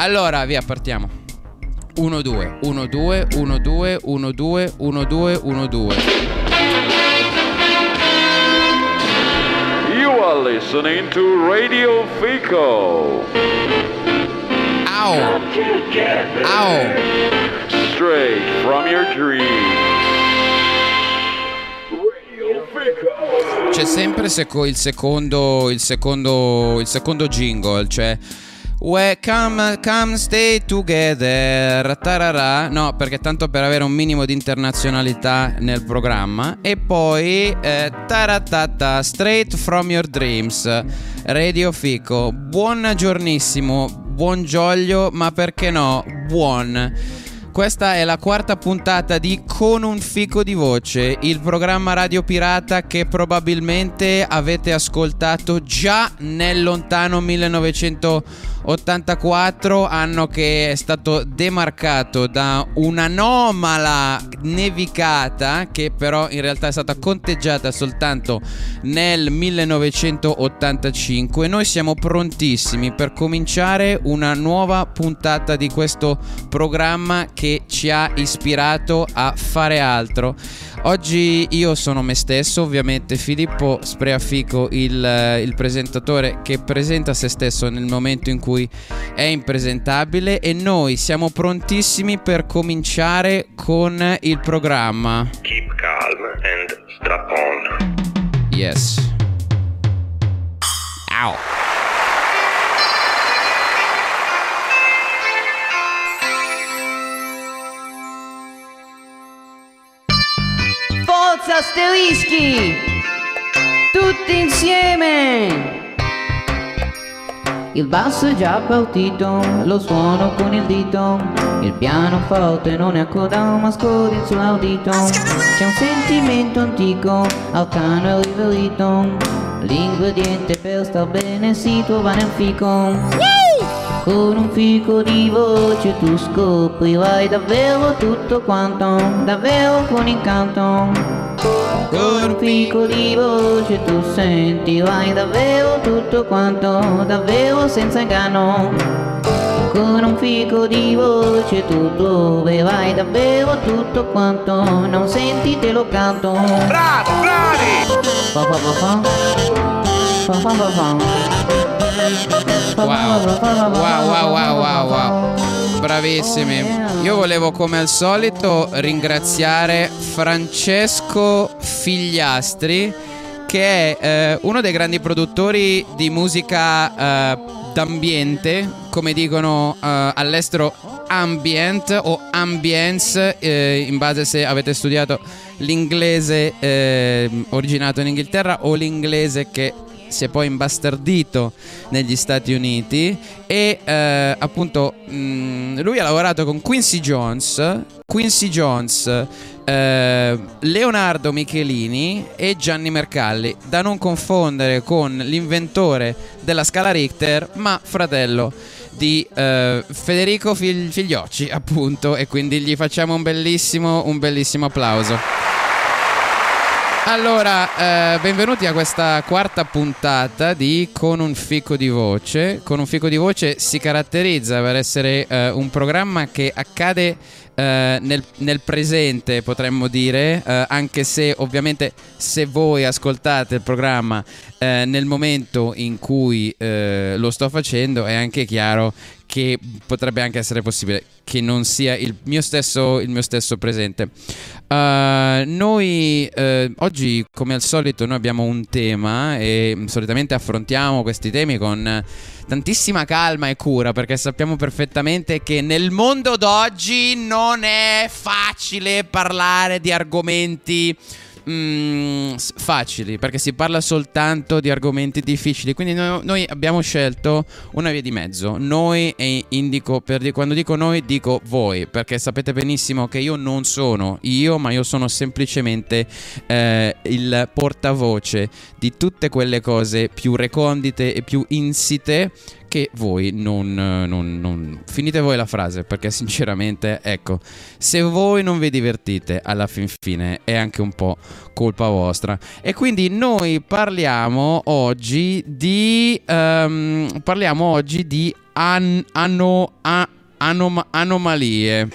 Allora, via, partiamo. 1 2 1 2 1 2 1 2 1 2 1 2 You are listening to Radio Fico. Au! Au! Straight from your dreams. Radio Fico. C'è sempre il secondo il secondo il secondo jingle, cioè We come, come stay together. Tarara. No, perché tanto per avere un minimo di internazionalità nel programma. E poi eh, taratata, straight from your dreams. Radio Fico. Buon giornissimo, buon gioglio, ma perché no? Buon. Questa è la quarta puntata di Con un fico di voce, il programma radio pirata che probabilmente avete ascoltato già nel lontano 1984, anno che è stato demarcato da un'anomala nevicata che però in realtà è stata conteggiata soltanto nel 1985. Noi siamo prontissimi per cominciare una nuova puntata di questo programma che ci ha ispirato a fare altro. Oggi io sono me stesso, ovviamente Filippo Spreafico, il, il presentatore che presenta se stesso nel momento in cui è impresentabile e noi siamo prontissimi per cominciare con il programma. Keep calm and strap on. Yes. Ow. Forza asterischi! Tutti insieme! Il basso è già partito, lo suono con il dito. Il pianoforte non è accodato, ma scorri sull'audito. C'è un sentimento antico, arcano e riverito. L'ingrediente per star bene si trova nel fico. Con un fico di voce tu scoprirai davvero tutto quanto, davvero con incanto. Con un fico di voce tu sentirai davvero tutto quanto, davvero senza inganno. Con un fico di voce tu troverai davvero tutto quanto, non senti te lo canto. Bravo, bravi! Fa fa fa fa. Fa fa fa fa. Wow, wow, wow, wow, wow, wow. Bravissimi. Io volevo come al solito ringraziare Francesco Figliastri che è eh, uno dei grandi produttori di musica eh, d'ambiente, come dicono eh, all'estero ambient o ambience, eh, in base se avete studiato l'inglese eh, originato in Inghilterra o l'inglese che si è poi imbastardito negli Stati Uniti e eh, appunto mh, lui ha lavorato con Quincy Jones, Quincy Jones, eh, Leonardo Michelini e Gianni Mercalli, da non confondere con l'inventore della scala Richter, ma fratello di eh, Federico Fig- Figliocci, appunto, e quindi gli facciamo un bellissimo, un bellissimo applauso. Allora, eh, benvenuti a questa quarta puntata di Con un fico di voce. Con un fico di voce si caratterizza per essere eh, un programma che accade eh, nel, nel presente, potremmo dire, eh, anche se ovviamente se voi ascoltate il programma eh, nel momento in cui eh, lo sto facendo è anche chiaro che potrebbe anche essere possibile che non sia il mio stesso, il mio stesso presente. Uh, noi eh, oggi, come al solito, noi abbiamo un tema e solitamente affrontiamo questi temi con tantissima calma e cura perché sappiamo perfettamente che nel mondo d'oggi non è facile parlare di argomenti mm, s- facili perché si parla soltanto di argomenti difficili. Quindi no- noi abbiamo scelto una via di mezzo. Noi e indico, per quando dico noi, dico voi perché sapete benissimo che io non sono io, ma io sono semplicemente eh, il portavoce di tutte quelle cose più recondite e più insite che voi non, non, non, Finite voi la frase, perché sinceramente, ecco, se voi non vi divertite alla fin fine è anche un po' colpa vostra. E quindi noi parliamo oggi di... Um, parliamo oggi di an, ano, a, anom, anomalie.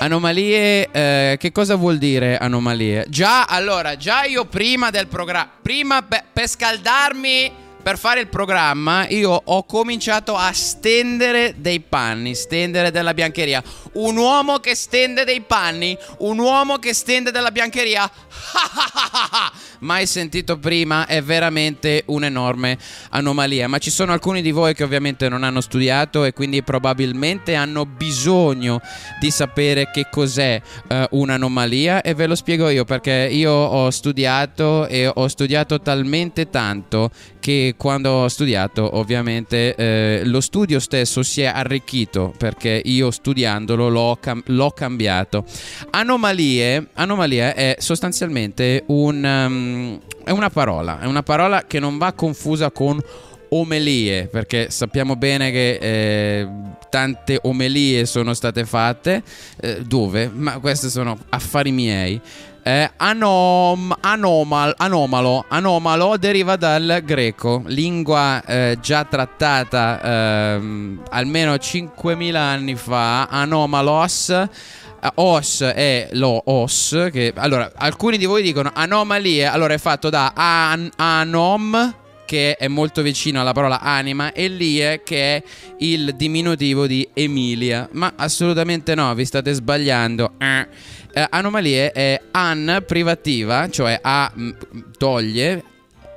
Anomalie, eh, che cosa vuol dire anomalie? Già, allora, già io prima del programma, prima pe- per scaldarmi per fare il programma io ho cominciato a stendere dei panni, stendere della biancheria. Un uomo che stende dei panni, un uomo che stende della biancheria. Mai sentito prima, è veramente un'enorme anomalia. Ma ci sono alcuni di voi che ovviamente non hanno studiato e quindi probabilmente hanno bisogno di sapere che cos'è uh, un'anomalia e ve lo spiego io perché io ho studiato e ho studiato talmente tanto che quando ho studiato ovviamente eh, lo studio stesso si è arricchito perché io studiandolo l'ho, cam- l'ho cambiato. Anomalie, anomalia è sostanzialmente un, um, è una parola, è una parola che non va confusa con omelie, perché sappiamo bene che eh, tante omelie sono state fatte. Eh, dove? Ma questi sono affari miei. Eh, anom, anomal, anomalo, anomalo deriva dal greco, lingua eh, già trattata eh, almeno 5.000 anni fa, anomalos. Eh, os è lo os, che allora alcuni di voi dicono anomalie, allora è fatto da an, anom, che è molto vicino alla parola anima, e lie, che è il diminutivo di Emilia. Ma assolutamente no, vi state sbagliando. Eh eh, anomalie è an privativa, cioè a m, toglie,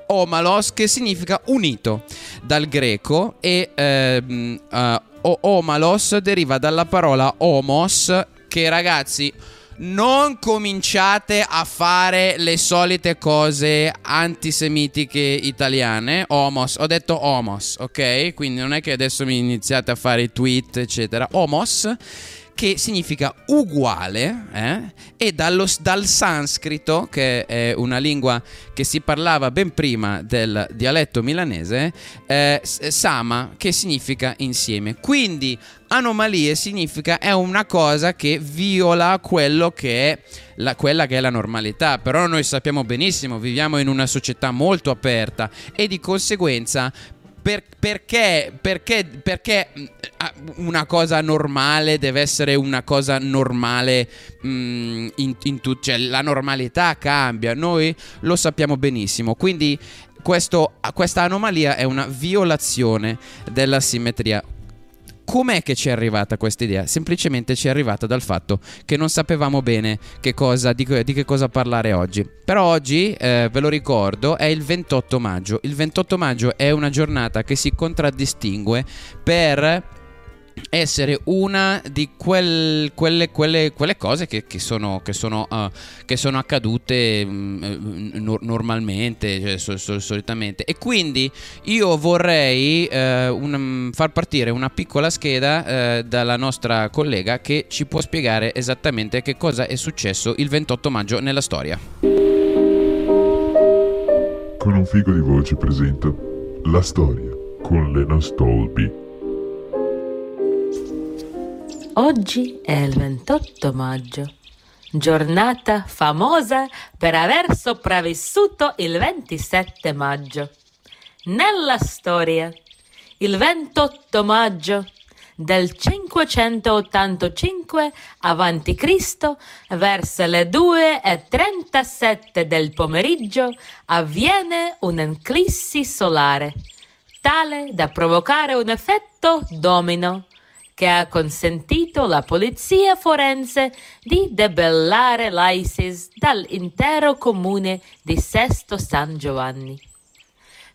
omalos che significa unito dal greco e ehm, uh, omalos deriva dalla parola homos che ragazzi non cominciate a fare le solite cose antisemitiche italiane. Homos, ho detto homos, ok? Quindi non è che adesso mi iniziate a fare i tweet, eccetera. Homos che significa uguale, eh? e dallo, dal sanscrito, che è una lingua che si parlava ben prima del dialetto milanese, eh, sama, che significa insieme. Quindi anomalie significa è una cosa che viola quello che è la, quella che è la normalità. Però noi sappiamo benissimo, viviamo in una società molto aperta e di conseguenza per, perché, perché, perché mm, una cosa normale deve essere una cosa normale mh, mm, in, in tu, cioè la normalità cambia, noi lo sappiamo benissimo, quindi questo, questa anomalia è una violazione della simmetria Com'è che ci è arrivata questa idea? Semplicemente ci è arrivata dal fatto che non sapevamo bene che cosa, di, di, che cosa parlare oggi. Però oggi, eh, ve lo ricordo, è il 28 maggio. Il 28 maggio è una giornata che si contraddistingue per essere una di quel, quelle, quelle, quelle, cose che, che, sono, che, sono, uh, che sono, accadute um, no, normalmente, cioè, sol, sol, solitamente. E quindi io vorrei uh, un, far partire una piccola scheda uh, dalla nostra collega che ci può spiegare esattamente che cosa è successo il 28 maggio nella storia. Con un figo di voce presento la storia con Lena Stolby. Oggi è il 28 maggio, giornata famosa per aver sopravvissuto il 27 maggio. Nella storia, il 28 maggio del 585 a.C., verso le 2.37 del pomeriggio, avviene un'eclissi solare, tale da provocare un effetto domino che ha consentito alla polizia forense di debellare l'ISIS dall'intero comune di Sesto San Giovanni.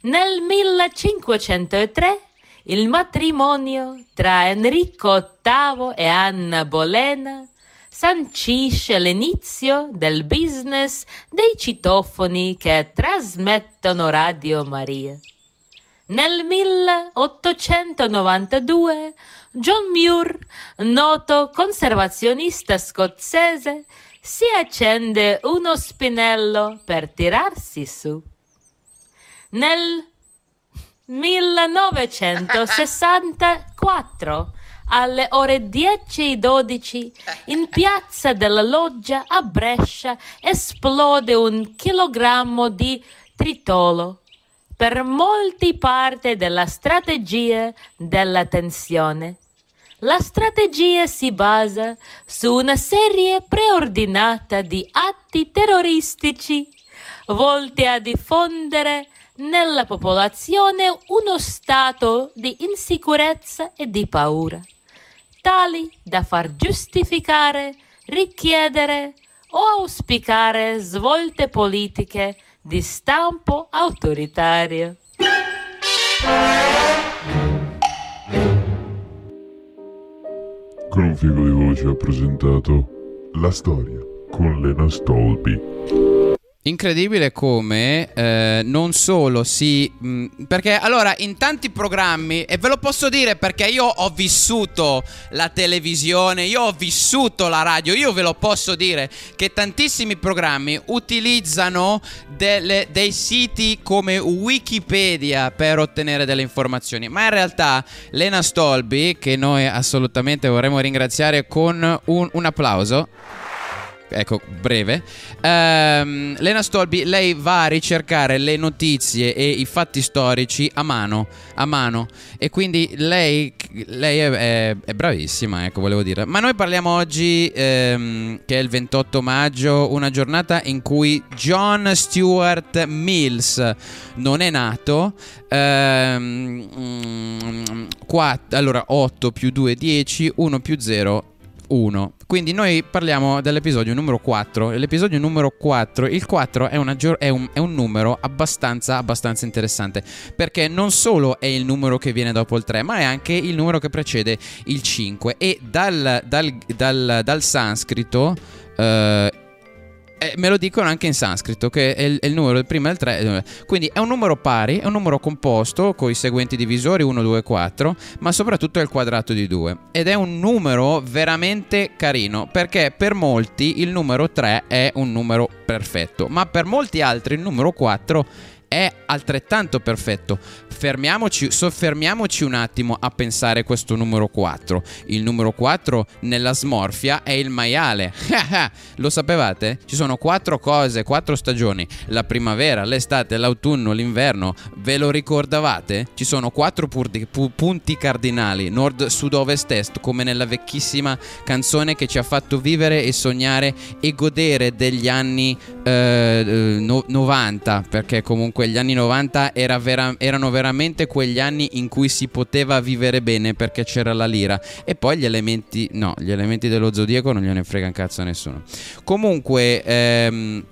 Nel 1503 il matrimonio tra Enrico VIII e Anna Bolena sancisce l'inizio del business dei citofoni che trasmettono Radio Maria. Nel 1892 John Muir, noto conservazionista scozzese, si accende uno spinello per tirarsi su. Nel 1964 alle ore 10.12 in piazza della Loggia a Brescia esplode un chilogrammo di tritolo. Per molti parte della strategia della tensione. La strategia si basa su una serie preordinata di atti terroristici volti a diffondere nella popolazione uno stato di insicurezza e di paura, tali da far giustificare, richiedere o auspicare svolte politiche di stampo autoritario. Con un figo di voce ha presentato La storia con Lena Stolby. Incredibile come eh, non solo si... Mh, perché allora in tanti programmi, e ve lo posso dire perché io ho vissuto la televisione, io ho vissuto la radio, io ve lo posso dire che tantissimi programmi utilizzano delle, dei siti come Wikipedia per ottenere delle informazioni, ma in realtà Lena Stolby, che noi assolutamente vorremmo ringraziare con un, un applauso, ecco, breve. Ehm, Lena Stolby, lei va a ricercare le notizie e i fatti storici a mano, a mano. E quindi lei, lei è, è, è, bravissima, ecco, volevo dire. Ma noi parliamo oggi, ehm, che è il 28 maggio, una giornata in cui John Stuart Mills non è nato. Ehm, 4, allora 8 più 2 10, 1 più 0 1. Quindi noi parliamo dell'episodio numero 4. L'episodio numero 4, il 4 è, gior- è, un, è un, numero abbastanza, abbastanza interessante perché non solo è il numero che viene dopo il 3, ma è anche il numero che precede il 5 e dal, dal, dal, dal sanscrito eh, eh, me lo dicono anche in sanscrito, che è il, è il numero del primo e del 3. Eh, quindi è un numero pari, è un numero composto con i seguenti divisori 1, 2, 4, ma soprattutto è il quadrato di 2. Ed è un numero veramente carino, perché per molti il numero 3 è un numero perfetto, ma per molti altri il numero 4 è altrettanto perfetto. Fermiamoci, soffermiamoci un attimo a pensare questo numero 4. Il numero 4 nella smorfia è il maiale. Lo sapevate? Ci sono quattro cose, quattro stagioni. La primavera, l'estate, l'autunno, l'inverno. Ve lo ricordavate? Ci sono quattro punti, punti cardinali, nord, sud, ovest, est, come nella vecchissima canzone che ci ha fatto vivere e sognare e godere degli anni eh, no, 90, perché comunque quegli anni 90 era vera- erano veramente quegli anni in cui si poteva vivere bene perché c'era la lira. E poi gli elementi, no, gli elementi dello zodiaco non gliene frega un cazzo a nessuno. Comunque, ehm,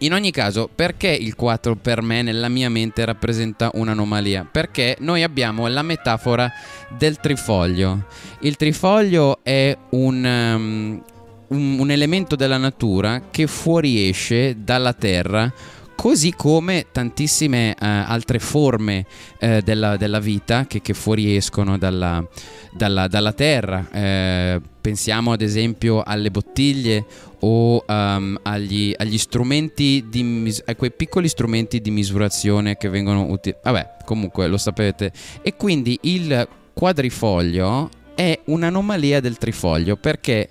in ogni caso, perché il 4 per me nella mia mente rappresenta un'anomalia? Perché noi abbiamo la metafora del trifoglio. Il trifoglio è un, um, un elemento della natura che fuoriesce dalla terra così come tantissime uh, altre forme uh, della, della, vita che, che fuoriescono dalla, dalla, dalla terra. Uh, pensiamo ad esempio alle bottiglie o um, agli, agli, strumenti di mis- a quei piccoli strumenti di misurazione che vengono utilizzati. Vabbè, comunque lo sapete. E quindi il quadrifoglio è un'anomalia del trifoglio perché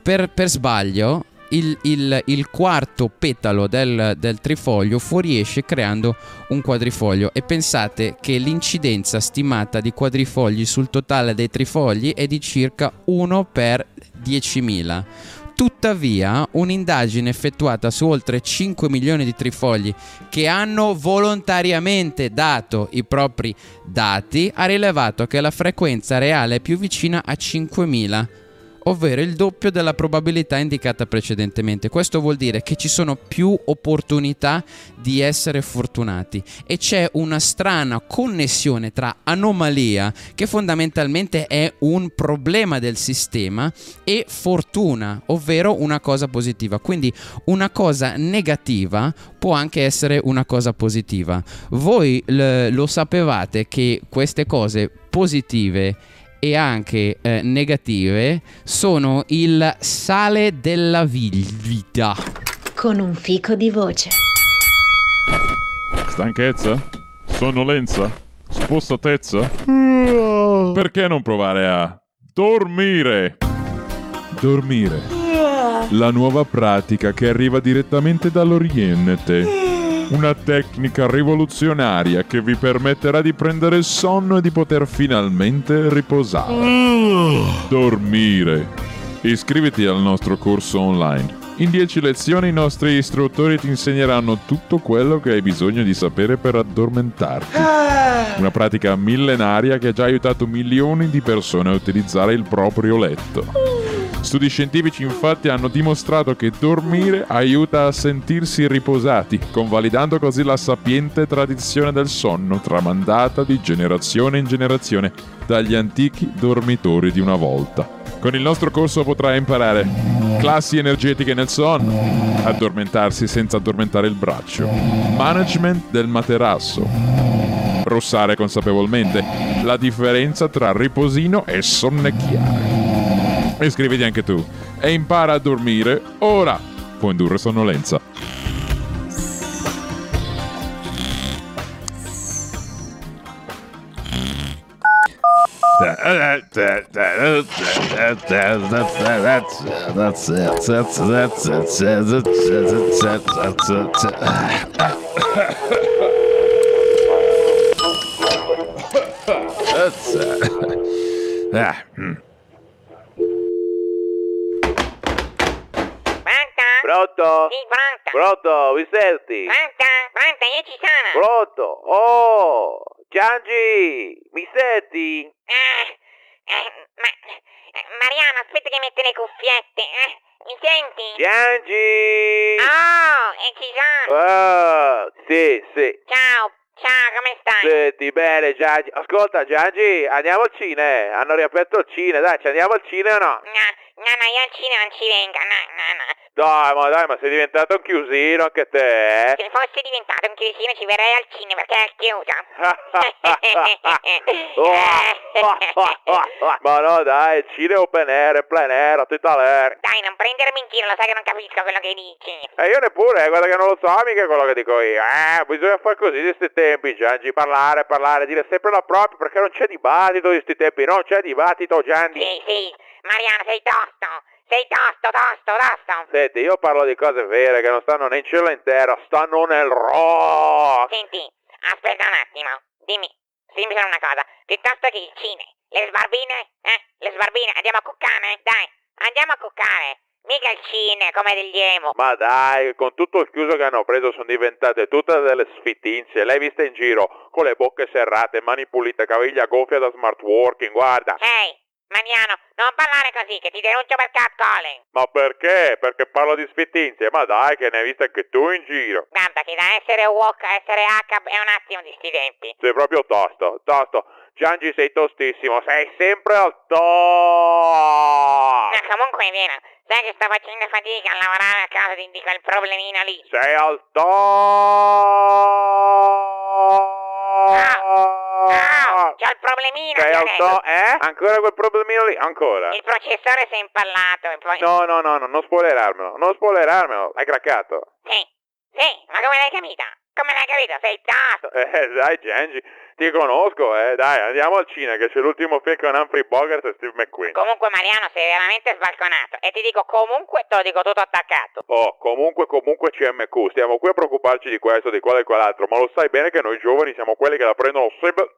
per, per sbaglio il, il, il quarto petalo del, del, trifoglio fuoriesce creando un quadrifoglio e pensate che l'incidenza stimata di quadrifogli sul totale dei trifogli è di circa 1 per 10.000. Tuttavia, un'indagine effettuata su oltre 5 milioni di trifogli che hanno volontariamente dato i propri dati ha rilevato che la frequenza reale è più vicina a 5.000 ovvero il doppio della probabilità indicata precedentemente. Questo vuol dire che ci sono più opportunità di essere fortunati e c'è una strana connessione tra anomalia, che fondamentalmente è un problema del sistema, e fortuna, ovvero una cosa positiva. Quindi una cosa negativa può anche essere una cosa positiva. Voi lo sapevate che queste cose positive e anche eh, negative sono il sale della vita. Con un fico di voce. Stanchezza? Sonnolenza? spostatezza? Perché non provare a dormire? Dormire. La nuova pratica che arriva direttamente dall'Oriente. Una tecnica rivoluzionaria che vi permetterà di prendere sonno e di poter finalmente riposare. Dormire. Iscriviti al nostro corso online. In 10 lezioni i nostri istruttori ti insegneranno tutto quello che hai bisogno di sapere per addormentarti. Una pratica millenaria che ha già aiutato milioni di persone a utilizzare il proprio letto. Studi scientifici infatti hanno dimostrato che dormire aiuta a sentirsi riposati, convalidando così la sapiente tradizione del sonno tramandata di generazione in generazione dagli antichi dormitori di una volta. Con il nostro corso potrai imparare classi energetiche nel sonno, addormentarsi senza addormentare il braccio, management del materasso, rossare consapevolmente, la differenza tra riposino e sonnecchiare. Iscriviti anche tu e impara a dormire ora. Può indurre sonnolenza. Pronto? Sì, pronto. Pronto, mi senti? Pronto? Pronto, io ci sono. Pronto? Oh, Giangi, mi senti? Eh, eh, ma, eh, Mariano, aspetta che metto le cuffiette. Eh, mi senti? Giangi! Oh, e ci sono. Ah, sì, sì. Ciao, ciao, come stai? Senti, bene, Giangi. Ascolta, Giangi, andiamo al cinema. Hanno riaperto il cinema, dai, ci andiamo al cinema o no? No, no, no, io al cinema non ci vengo, no, no, no. Dai, ma dai, ma sei diventato un chiusino anche te, eh? Se fossi diventato un chiusino ci verrei al cinema perché è chiuso. ma no, dai, il cinema open air, è plein air, a tutta l'air. Dai, non prendermi in giro, lo sai che non capisco quello che dici. E io neppure, eh, guarda che non lo so mica quello che dico io. Eh, bisogna fare così di sti tempi, Giangi, parlare, parlare, dire sempre la propria, perché non c'è dibattito di sti tempi, non c'è dibattito, Gianni. Sì, sì, Mariano, sei tosto. Sei tosto, tosto, tosto. Senti, io parlo di cose vere che non stanno né in cielo né in terra, stanno nel rock. Senti, aspetta un attimo. Dimmi, dimmi solo una cosa. Piuttosto che il cine, le sbarbine, eh? Le sbarbine, andiamo a cuccare? Dai, andiamo a cuccare. Mica il cine come degli emo. Ma dai, con tutto il chiuso che hanno preso sono diventate tutte delle sfitinze. L'hai vista in giro, con le bocche serrate, mani pulite, caviglia gonfia da smart working, guarda. Ehi, Mariano, non parlare così che ti denuncio per catcalling. Ma perché? Perché parlo di sfitinze? Ma dai, che ne hai viste anche tu in giro. Guarda che da essere walk a essere H è un attimo di sti tempi. Sei proprio tosto, tosto. Giangi sei tostissimo, sei sempre al top. Ma comunque vieni, sai che sto facendo fatica a lavorare a causa di, di quel problemino lì. Sei al top. Ah, c'ho il problemino. Detto. top, eh? Ancora quel problemino lì? Ancora? Il processore si è impallato e poi... No, no, no, no, non spoilerarmelo, non spoilerarmelo, hai craccato. Sì, sì, ma come l'hai capito? Come l'hai capito? Sei tasto. Eh, dai, Genji, ti conosco, eh, dai, andiamo al cinema, che c'è l'ultimo film con Humphrey Bogart e Steve McQueen. Comunque Mariano sei veramente sbalconato e ti dico comunque te lo dico tutto attaccato. Oh, comunque, comunque CMQ, stiamo qui a preoccuparci di questo, di quello e quell'altro, ma lo sai bene che noi giovani siamo quelli che la prendono sempre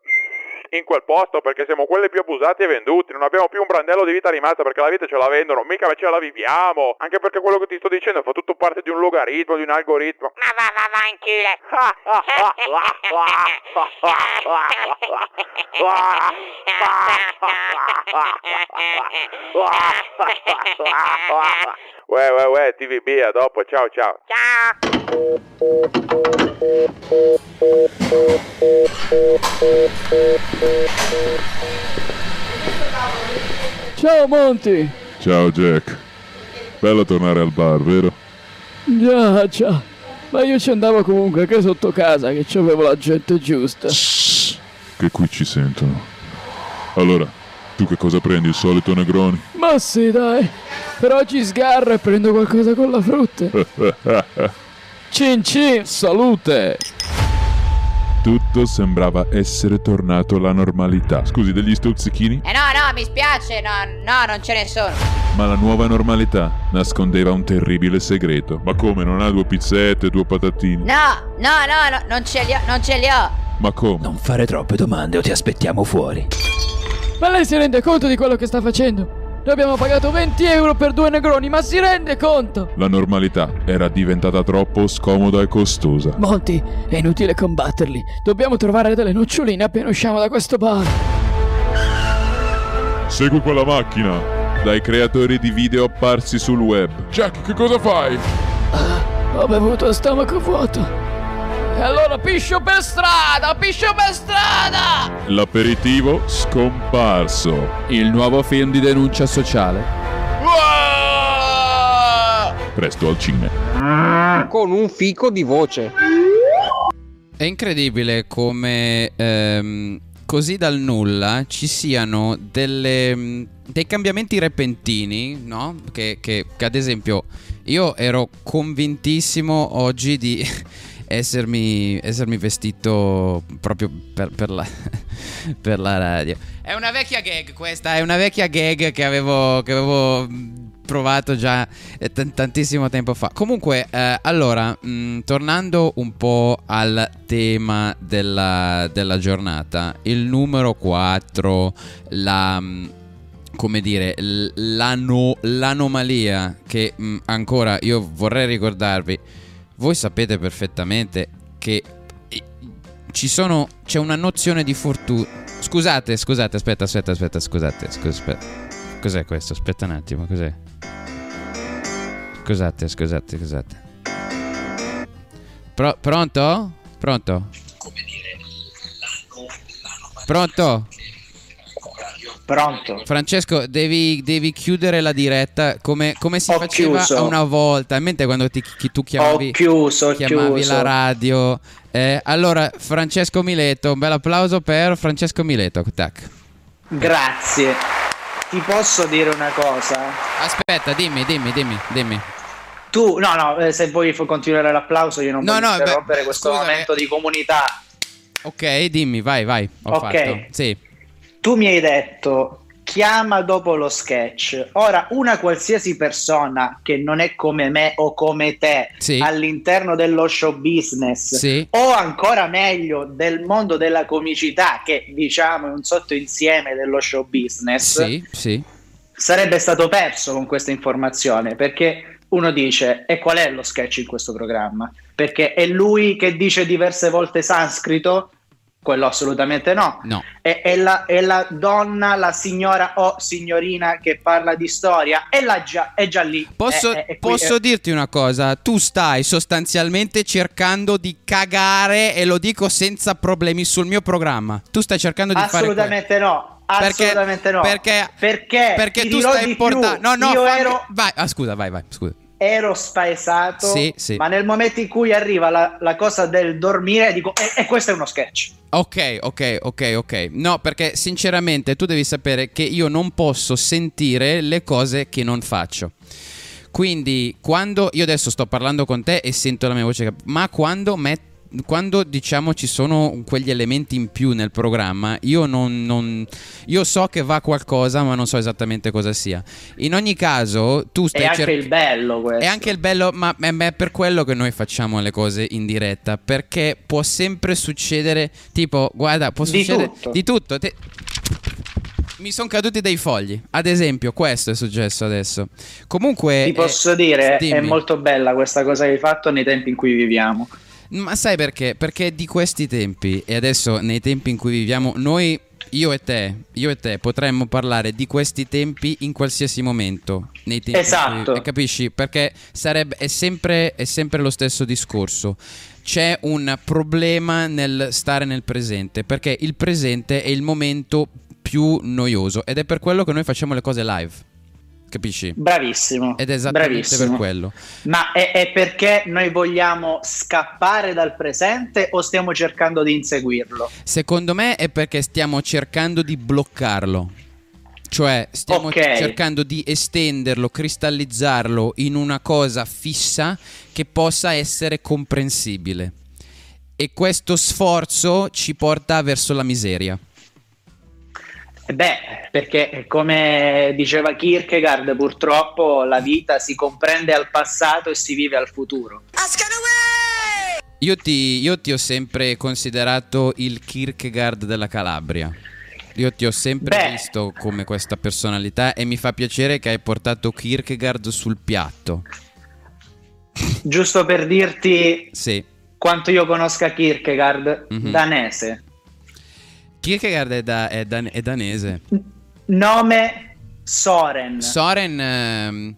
in quel posto perché siamo quelli più abusati e venduti, non abbiamo più un brandello di vita rimasta perché la vita ce la vendono, mica ce la viviamo, anche perché quello che ti sto dicendo fa tutto parte di un logaritmo, di un algoritmo. Ma va va va in culo. Uè, uè, uè, TVB, a dopo, ciao, ciao. Ciao. Ciao Monti! Ciao Jack. Bello tornare al bar, vero? Già, già. Ma io ci andavo comunque che sotto casa, che c'avevo la gente giusta. Che qui ci sentono. Allora, tu che cosa prendi? Il solito Negroni? Ma sì, dai. Per oggi sgarro e prendo qualcosa con la frutta. Cin cin, salute! Tutto sembrava essere tornato alla normalità. Scusi, degli stuzzichini? Eh no, no, mi spiace, no, no, non ce ne sono. Ma la nuova normalità nascondeva un terribile segreto. Ma come, non ha due pizzette, due patatine? No, no, no, no, non ce li ho, non ce li ho. Ma come? Non fare troppe domande o ti aspettiamo fuori. Ma lei si rende conto di quello che sta facendo? Noi abbiamo pagato 20 euro per due negroni, ma si rende conto? La normalità era diventata troppo scomoda e costosa. Monty, è inutile combatterli. Dobbiamo trovare delle noccioline appena usciamo da questo bar. Segui quella macchina! Dai creatori di video apparsi sul web. Jack, che cosa fai? Ho bevuto a stomaco vuoto. E allora piscio per strada, piscio per strada! L'aperitivo scomparso. Il nuovo film di denuncia sociale. Presto al cinema. Con un fico di voce. È incredibile come ehm, così dal nulla ci siano delle, mh, dei cambiamenti repentini, no? Che, che- che ad esempio io ero convintissimo oggi di essermi, essermi vestito proprio per, per la, per la radio. È una vecchia gag questa, è una vecchia gag che avevo, che avevo mh, provato già eh, t- tantissimo tempo fa. Comunque, eh, allora, mh, tornando un po' al tema della, della giornata, il numero 4, la... mh, come dire, l'ano- l'anomalia che mh, ancora io vorrei ricordarvi, voi sapete perfettamente che i- ci sono, c'è una nozione di fortuna. Scusate, scusate, aspetta, aspetta, aspetta, scusate, scusa, aspetta. Cos'è questo? Aspetta un attimo, cos'è? Scusate, scusate, scusate. Pro- pronto? Pronto? Pronto? Pronto? Francesco, devi, devi chiudere la diretta come, come si Ho faceva chiuso. una volta. In mente quando ti- chi- tu chiamavi, Ho chiuso, ho chiamavi chiuso. la radio. Eh, allora, Francesco Mileto, un bel applauso per Francesco Mileto. Tac. Grazie. Ti posso dire una cosa? Aspetta, dimmi, dimmi, dimmi, dimmi. Tu, no, no, eh, se vuoi continuare l'applauso, io non No, voglio no, beh, interrompere questo scusami. momento di comunità. Ok, dimmi, vai, vai. Ho Ok. fatto. Sì. Tu mi hai detto chiama dopo lo sketch. Ora, una qualsiasi persona che non è come me o come te Sì. all'interno dello show business Sì. o ancora meglio del mondo della comicità, che diciamo è un sottoinsieme dello show business, Sì, sarebbe stato perso con questa informazione perché uno dice e qual è lo sketch in questo programma? Perché è lui che dice diverse volte sanscrito? Quello assolutamente no. No. È, è la, è la donna, la signora o signorina che parla di storia? È, la già, è già lì. Posso, qui- posso dirti una cosa? Tu stai sostanzialmente cercando di cagare e lo dico senza problemi sul mio programma. Tu stai cercando di fare questo. Assolutamente no. Perché- Assolutamente no. perché- perché, Perché tu stai portando. No, no, Io fammi- ero, Vai, ah, scusa, vai, vai. Scusa. Ero spaesato, Sì, sì. ma nel momento in cui arriva la, la cosa del dormire, dico, e, e questo è uno sketch. Ok, ok, ok, ok. No, perché sinceramente tu devi sapere che io non posso sentire le cose che non faccio. Quindi quando io adesso sto parlando con te e sento la mia voce, ma quando met- quando diciamo ci sono quegli elementi in più nel programma, io non, non- io so che va qualcosa, ma non so esattamente cosa sia. In ogni caso, tu È stai anche cercando il bello questo. è anche il bello, ma è per quello che noi facciamo le cose in diretta. Perché può sempre succedere, tipo, guarda, può Di succedere tutto. di tutto. Te- Mi sono caduti dei fogli. Ad esempio, questo è successo adesso. Comunque. Ti eh, posso dire, è dimmi. molto bella questa cosa che hai fatto nei tempi in cui viviamo. Ma sai perché? Perché di questi tempi, e adesso nei tempi in cui viviamo, noi, io e te, io e te potremmo parlare di questi tempi in qualsiasi momento. Nei tempi Esatto. cui- capisci? Perché sarebbe, è, sempre, è sempre lo stesso discorso. C'è un problema nel stare nel presente, perché il presente è il momento più noioso ed è per quello che noi facciamo le cose live. Capisci? Bravissimo. Ed è esattamente bravissimo. per quello. Ma è, è perché noi vogliamo scappare dal presente o stiamo cercando di inseguirlo? Secondo me è perché stiamo cercando di bloccarlo. Cioè, stiamo Ok. cercando di estenderlo, cristallizzarlo in una cosa fissa che possa essere comprensibile. e questo sforzo ci porta verso la miseria. Beh, perché come diceva Kierkegaard, purtroppo la vita si comprende al passato e si vive al futuro. Io ti, io ti ho sempre considerato il Kierkegaard della Calabria. Io ti ho sempre Beh. visto come questa personalità e mi fa piacere che hai portato Kierkegaard sul piatto. Giusto per dirti Sì. quanto io conosca Kierkegaard, Mhm. danese. Kierkegaard è, da- è dan- è danese. Nome Soren. Soren, ehm,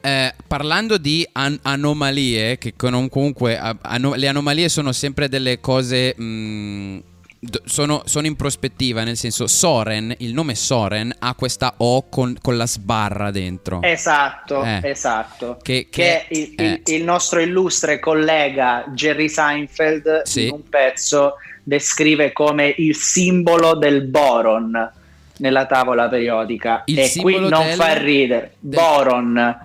eh, parlando di an- anomalie, che comunque a- ano- le anomalie sono sempre delle cose... mh, d- sono, sono in prospettiva, nel senso Soren, il nome Soren ha questa O con, con la sbarra dentro. Esatto, Eh. esatto. Che- Che, che- il, eh. il nostro illustre collega Jerry Seinfeld Sì. in un pezzo descrive come il simbolo del boron nella tavola periodica. Il e qui non del- fa ridere. del- Boron.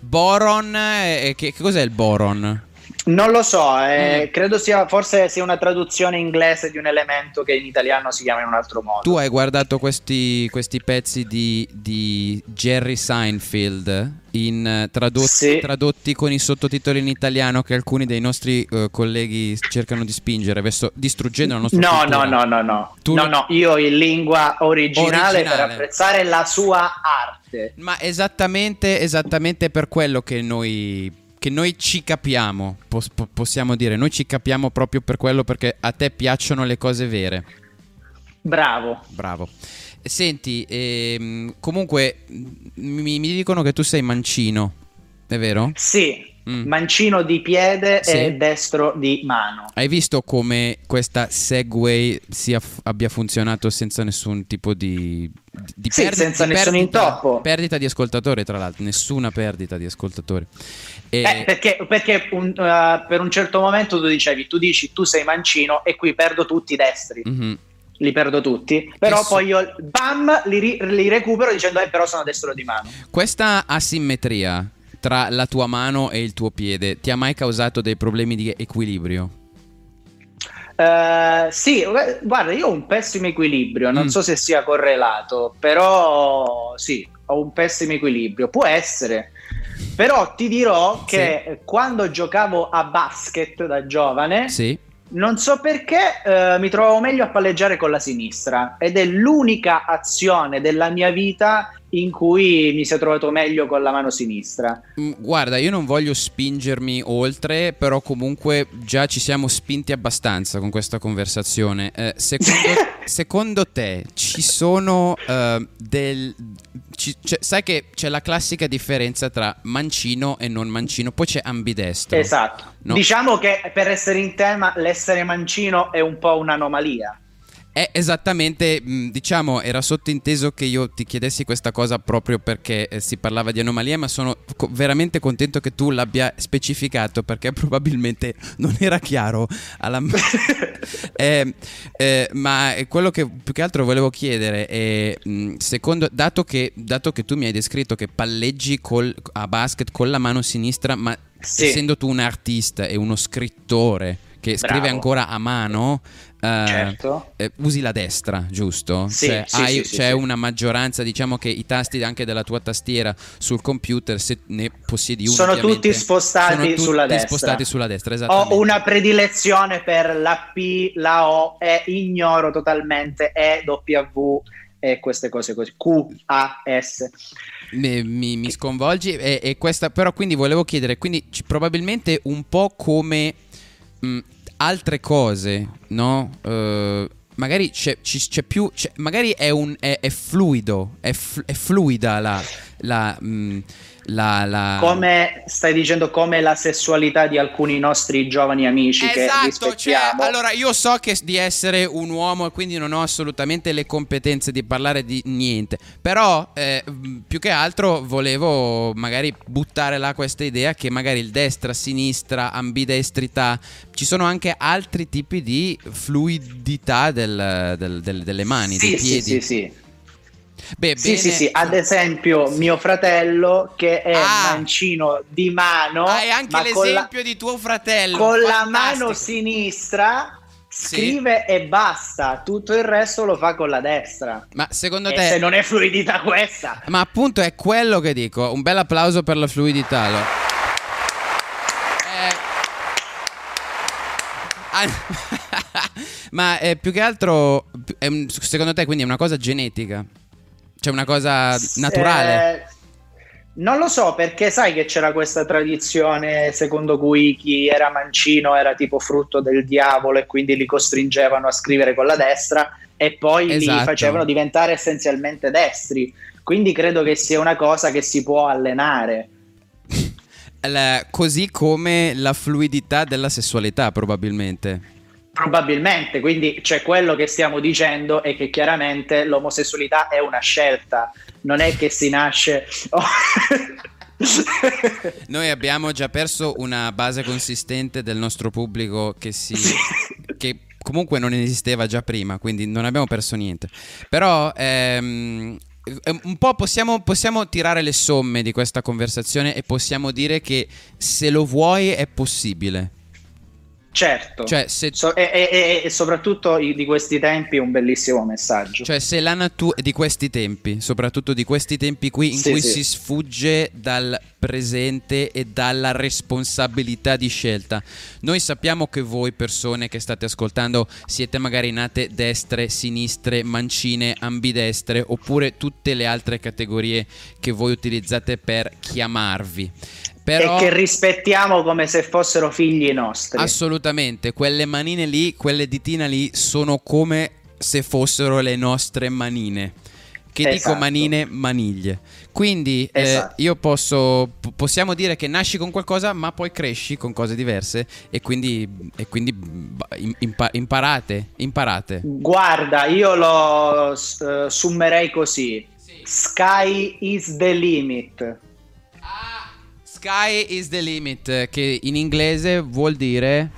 Boron, eh, che, che cos'è il boron? Non lo so, eh, Mm. credo sia forse sia una traduzione inglese di un elemento che in italiano si chiama in un altro modo. Tu hai guardato questi, questi pezzi di, di Jerry Seinfeld in, eh, tradot- Sì. tradotti con i sottotitoli in italiano che alcuni dei nostri eh, colleghi cercano di spingere verso distruggendo la nostra No, cultura. no, no, no, no. Tu no, no, io in lingua originale, per Originale. apprezzare la sua arte. Ma esattamente, esattamente per quello che noi, che noi ci capiamo, pos- po- possiamo dire, noi ci capiamo proprio per quello perché a te piacciono le cose vere. Bravo. Bravo. Senti, ehm, comunque mi, mi dicono che tu sei mancino, è vero? Sì, Mm. mancino di piede Sì. e destro di mano. Hai visto come questa Segway sia f- abbia funzionato senza nessun tipo di, di Sì, perdi- senza di nessun perdita- intoppo. Perdita di ascoltatori, tra l'altro, nessuna perdita di ascoltatori. E- Eh, perché perché un- uh, per un certo momento tu dicevi, tu dici tu sei mancino e qui perdo tutti i destri, Mhm. li perdo tutti, però Che so- poi io bam li, li recupero dicendo eh però sono destro di mano. Questa asimmetria tra la tua mano e il tuo piede ti ha mai causato dei problemi di equilibrio? Eh, sì, gu- guarda, io ho un pessimo equilibrio, non Mm. so se sia correlato, però sì, ho un pessimo equilibrio, può essere. Però ti dirò che eh, quando giocavo a basket da giovane, Sì. non so perché eh, mi trovavo meglio a palleggiare con la sinistra ed è l'unica azione della mia vita in cui mi si è trovato meglio con la mano sinistra. Mm, Guarda, io non voglio spingermi oltre, però comunque già ci siamo spinti abbastanza con questa conversazione. Eh, secondo, secondo te ci sono eh, del... ci- c'è- sai che c'è la classica differenza tra mancino e non mancino, poi c'è ambidestro. Esatto. No. Diciamo che per essere in tema, l'essere mancino è un po' un'anomalia. È esattamente, mh, diciamo, era sottinteso che io ti chiedessi questa cosa proprio perché eh, si parlava di anomalie, ma sono veramente contento che tu l'abbia specificato perché probabilmente non era chiaro. Alla... Eh, eh, ma quello che più che altro volevo chiedere è, mh, secondo, dato che, dato che tu mi hai descritto che palleggi col- a basket con la mano sinistra, ma Sì. essendo tu un artista e uno scrittore che scrive Bravo. ancora a mano, eh, Certo. eh, usi la destra, giusto? Sì, Cioè, sì, hai- sì, c'è una maggioranza, diciamo che i tasti anche della tua tastiera sul computer, se ne possiedi uno, Sono tutti spostati sono tutti sulla destra. spostati sulla destra. Ho una predilezione per la P, la O e ignoro totalmente E, W e queste cose così. Q, A, S. Mi, mi- mi sconvolgi e, e questa però quindi volevo chiedere quindi probabilmente un po' come mh, altre cose no? Eh, magari c'è, c'è più c'è- magari è un è, è fluido è, f- è fluida la la, mh, la, la- Come stai dicendo, come la sessualità di alcuni nostri giovani amici che Esatto, cioè, allora io so che di essere un uomo e quindi non ho assolutamente le competenze di parlare di niente, però eh, più che altro volevo magari buttare là questa idea che magari il destra, sinistra, ambidestrità, ci sono anche altri tipi di fluidità del- del- del- delle mani, sì, dei sì, piedi. sì, sì. Beh, Sì, sì, sì, ad esempio mio fratello che è Ah. mancino di mano, Hai anche ma con la, l'esempio di tuo fratello. con la fantastico. mano sinistra scrive e basta, tutto il resto lo fa con la destra. Ma secondo E te... se non è fluidità questa, Ma appunto è quello che dico. Un bel applauso per la fluidità. lo- Eh, ah, Ma è più che altro, è secondo te, quindi è una cosa genetica? Cioè una cosa naturale? Eh, non lo so perché sai che c'era questa tradizione secondo cui chi era mancino era tipo frutto del diavolo e quindi li costringevano a scrivere con la destra e poi Esatto. li facevano diventare essenzialmente destri. Quindi credo che sia una cosa che si può allenare. Così come la fluidità della sessualità, probabilmente. Probabilmente, quindi c'è quello che stiamo dicendo è che chiaramente l'omosessualità è una scelta, non è che si nasce... Noi abbiamo già perso una base consistente del nostro pubblico che si. che comunque non esisteva già prima, quindi non abbiamo perso niente. Però. ehm, eh, un po' possiamo, possiamo tirare le somme di questa conversazione e possiamo dire che se lo vuoi è possibile. Certo, Cioè, se So- e, e- e- soprattutto di questi tempi un bellissimo messaggio. Cioè, se la natura di questi tempi, soprattutto di questi tempi qui in Sì, cui sì. si sfugge dal presente e dalla responsabilità di scelta. Noi sappiamo che voi persone che state ascoltando siete magari nate destre, sinistre, mancine, ambidestre oppure tutte le altre categorie che voi utilizzate per chiamarvi. Però E che rispettiamo come se fossero figli nostri. Assolutamente, quelle manine lì, quelle ditine lì sono come se fossero le nostre manine. Che dico Esatto. manine, maniglie. Quindi eh, Esatto. io posso, po- possiamo dire che nasci con qualcosa, ma poi cresci con cose diverse e quindi, e quindi impa- imparate, imparate. Guarda, io lo eh, summerei così. Sky is the limit. Sky is the limit, che in inglese vuol dire...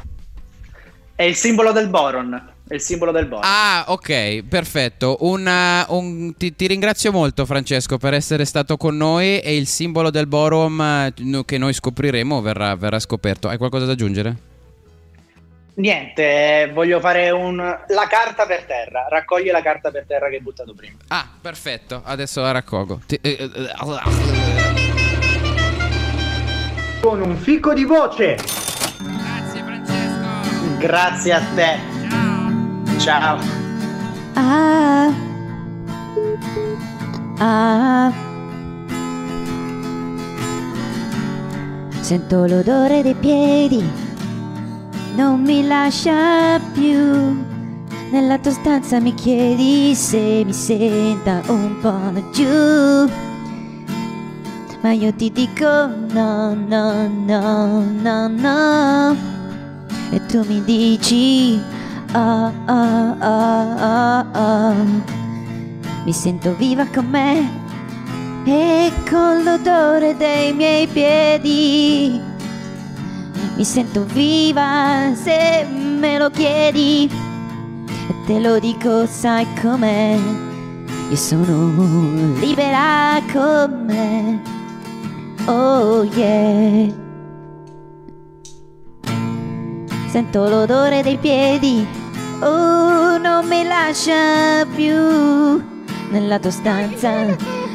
È il simbolo del boron. È il simbolo del boron. Ah, ok, perfetto. Una- un- ti, ti ringrazio molto, Francesco, per essere stato con noi. E il simbolo del Borom eh, no- che noi scopriremo verrà, verrà scoperto. Hai qualcosa da aggiungere? Niente, eh, voglio fare un... la carta per terra. Raccogli la carta per terra che hai buttato prima. Ah, perfetto. Adesso la raccolgo. Ti- eh, eh, Con un fico di voce. Grazie a te. Ciao. Ah. Ah. Sento l'odore dei piedi, non mi lascia più. Nella tua stanza mi chiedi se mi senta un po' giù. Ma io ti dico no, no, no, no, no. E tu mi dici ah, ah, ah, ah, ah. Mi sento viva con me e con l'odore dei miei piedi. Mi sento viva se me lo chiedi. E te lo dico, sai com'è. Io sono libera con me. Oh yeah. Sento l'odore dei piedi, oh non mi lascia più nella tua stanza.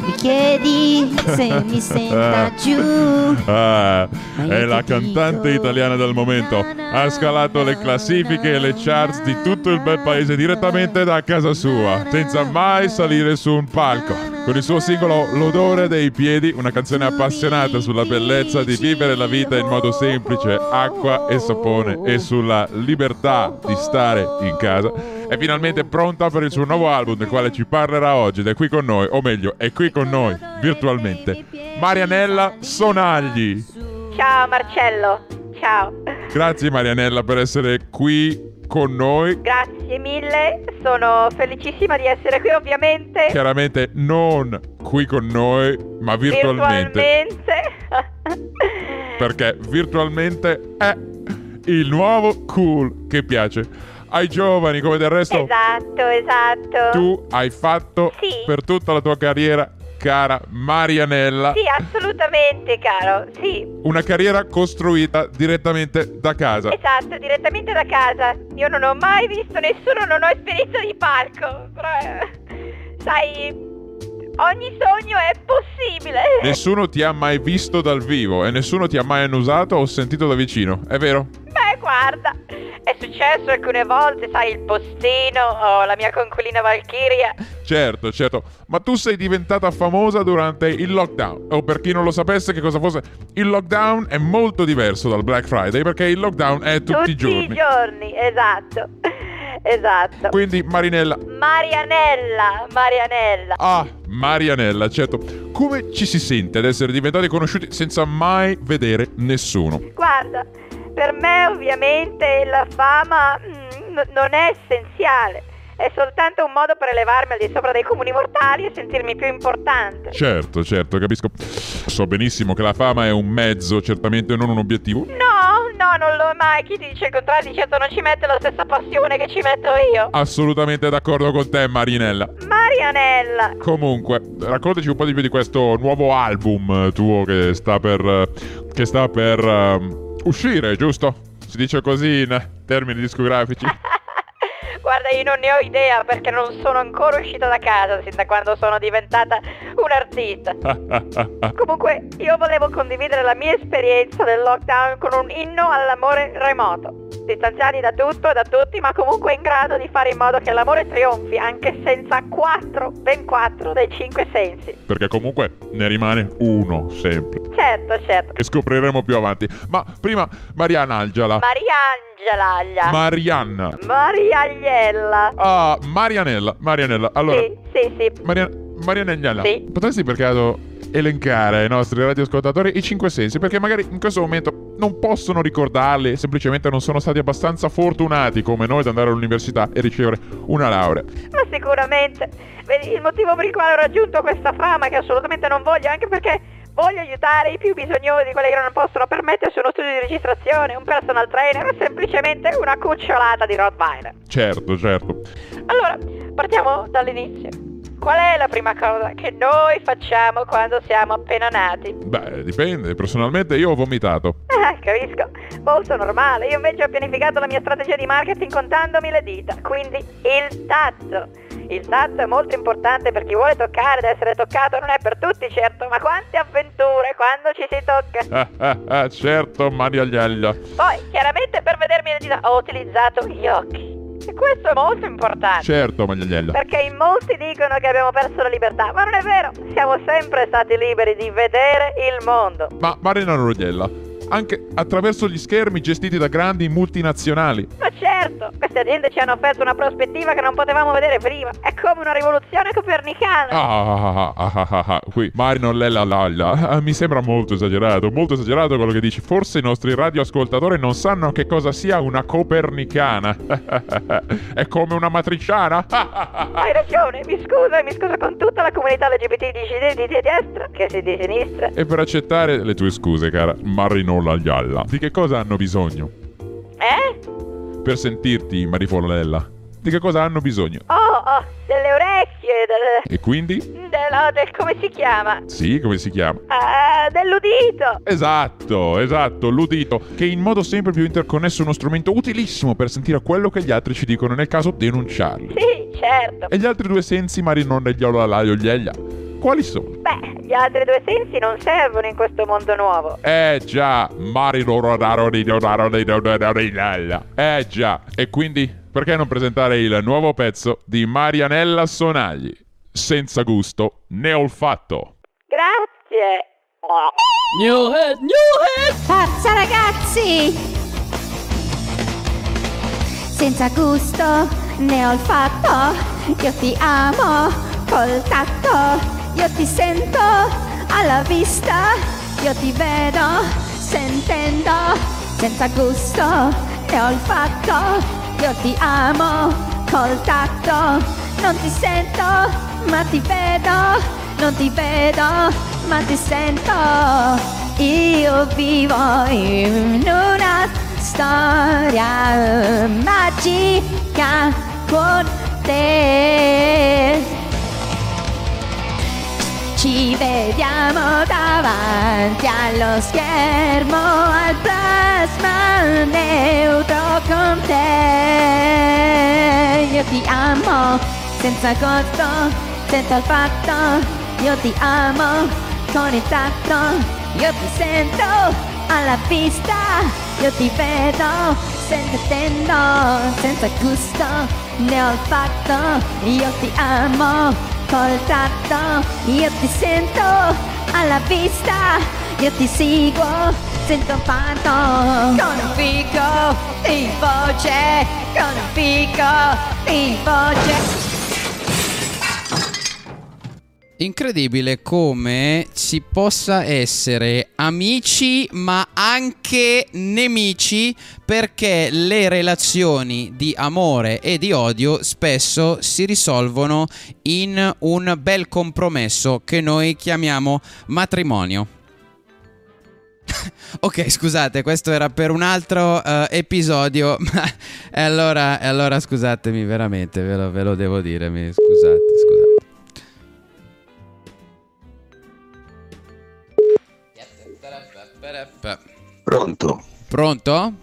Mi chiedi se mi senta giù. Ah, è la cantante dico, italiana del momento. Ha scalato le classifiche e le charts di tutto il bel paese direttamente da casa sua, senza mai salire su un palco. Con il suo singolo L'odore dei piedi, una canzone appassionata sulla bellezza di vivere la vita in modo semplice, acqua e sapone e sulla libertà di stare in casa. È finalmente pronta per il suo nuovo album, del quale ci parlerà oggi ed è qui con noi, o meglio, è qui con noi virtualmente. Marianella Sonagli. Ciao Marcello, ciao. Grazie Marianella per essere qui con noi. Grazie mille, sono felicissima di essere qui ovviamente. Chiaramente non qui con noi, ma virtualmente. Virtualmente. Perché virtualmente è il nuovo cool che piace ai giovani, come del resto Esatto, esatto. tu hai fatto Sì. per tutta la tua carriera, cara Marianella. Sì, assolutamente, caro. Sì, Una carriera costruita direttamente da casa. esatto, direttamente da casa. Io non ho mai visto nessuno, non ho esperienza di palco. Però, eh, sai, ogni sogno è possibile. Nessuno ti ha mai visto dal vivo e nessuno ti ha mai annusato o sentito da vicino, è vero? Beh, guarda, è successo alcune volte, sai, il postino o la mia conculina Valchiria. Certo, certo. Ma tu sei diventata famosa durante il lockdown. O per chi non lo sapesse che cosa fosse, il lockdown è molto diverso dal Black Friday perché il lockdown è tutti, i giorni. i giorni, esatto. Esatto. Quindi Marinella, Marianella, Marianella. ah, Marianella, certo. Come ci si sente ad essere diventati conosciuti senza mai vedere nessuno? Guarda, per me ovviamente la fama mm, n- non è essenziale. È soltanto un modo per elevarmi al di sopra dei comuni mortali e sentirmi più importante. Certo, certo, capisco. So benissimo che la fama è un mezzo, certamente non un obiettivo. No, no, non lo è mai. Chi dice il contrario di certo non ci mette la stessa passione che ci metto io. Assolutamente d'accordo con te, Marinella. Marianella. Comunque, raccontaci un po' di più di questo nuovo album eh, tuo che sta per. eh, che sta per. Uscire, giusto? Si dice così in termini discografici. Guarda, io non ne ho idea perché non sono ancora uscita da casa sin da quando sono diventata un artista. Comunque, io volevo condividere la mia esperienza del lockdown con un inno all'amore remoto. Distanziati da tutto e da tutti, ma comunque in grado di fare in modo che l'amore trionfi anche senza quattro, ben quattro dei cinque sensi. Perché comunque ne rimane uno sempre. Certo, certo. Che scopriremo più avanti. Ma prima, Mariana Angela. Mariangela. Marianna. Mariagliella. Ah, Marianella. Marianella. Allora, Sì, sì, sì. Maria- Marianella, Sì. potresti per caso elencare ai nostri radioascoltatori i cinque sensi? Perché magari in questo momento non possono ricordarli, semplicemente non sono stati abbastanza fortunati come noi ad andare all'università e ricevere una laurea. Ma sicuramente. Il motivo per il quale ho raggiunto questa fama che assolutamente non voglio, anche perché voglio aiutare i più bisognosi, quelli che non possono permettersi uno studio di registrazione, un personal trainer o semplicemente una cucciolata di Rottweiler. Certo, certo. Allora, partiamo dall'inizio. Qual è la prima cosa che noi facciamo quando siamo appena nati? Beh, dipende. Personalmente io ho vomitato. Ah, capisco, molto normale. Io invece ho pianificato la mia strategia di marketing contandomi le dita, quindi il tatto. Il tatto è molto importante per chi vuole toccare ed essere toccato, non è per tutti certo, ma quante avventure quando ci si tocca. Ah, ah, ah, certo, Mariagliella. Poi, chiaramente per vedermi ho utilizzato gli occhi. E questo è molto importante. Certo, Mariagliella. Perché in molti dicono che abbiamo perso la libertà, ma non è vero. Siamo sempre stati liberi di vedere il mondo. Ma Marina Rogliella, anche attraverso gli schermi gestiti da grandi multinazionali. Ma certo, queste aziende ci hanno offerto una prospettiva che non potevamo vedere prima. È come una rivoluzione copernicana. Ah, ah, ah, ah, ah, ah, qui Marino Lella Lalla. Ah, Mi sembra molto esagerato, molto esagerato quello che dici. Forse i nostri radioascoltatori non sanno che cosa sia una copernicana. È come una matriciana. Hai ragione, mi scuso e mi scuso con tutta la comunità LGBT dissidenti di destra che si di sinistra. E per accettare le tue scuse, cara Marino Lalla, di che cosa hanno bisogno? Eh? Per sentirti, Marifolella, di che cosa hanno bisogno? Oh, oh, delle orecchie, del... E quindi? dello- del come si chiama? Sì, come si chiama? Ah, dell'udito. Esatto, esatto, l'udito, che in modo sempre più interconnesso è uno strumento utilissimo per sentire quello che gli altri ci dicono nel caso denunciarli. Sì, certo. E gli altri due sensi, Marinon e Gliela, quali sono? Beh, gli altri due sensi non servono in questo mondo nuovo. Eh già, Eh già, e quindi perché non presentare il nuovo pezzo di Marianella Sonagli? Senza gusto né olfatto. Grazie. New head, new head! Forza ragazzi! Senza gusto né olfatto, io ti amo col tatto, io ti sento alla vista, io ti vedo sentendo, senza gusto né olfatto, io ti amo col tatto, non ti sento ma ti vedo, non ti vedo ma ti sento. Io vivo in una storia magica con te. Ci vediamo davanti allo schermo, al plasma neutro con te. Io ti amo senza costo, senza il fatto. Io ti amo con il tatto, io ti sento alla vista, io ti vedo sentendo senza gusto ne ho fatto, io ti amo col tatto, io ti sento alla vista, io ti seguo, sento un fatto, con un fico in voce, con un fico in voce. Incredibile come si possa essere amici ma anche nemici perché le relazioni di amore e di odio spesso si risolvono in un bel compromesso che noi chiamiamo matrimonio. ok, scusate, questo era per un altro eh, episodio, ma allora, allora scusatemi veramente, ve lo, ve lo devo dire, scusate, scusate. Pronto? Pronto?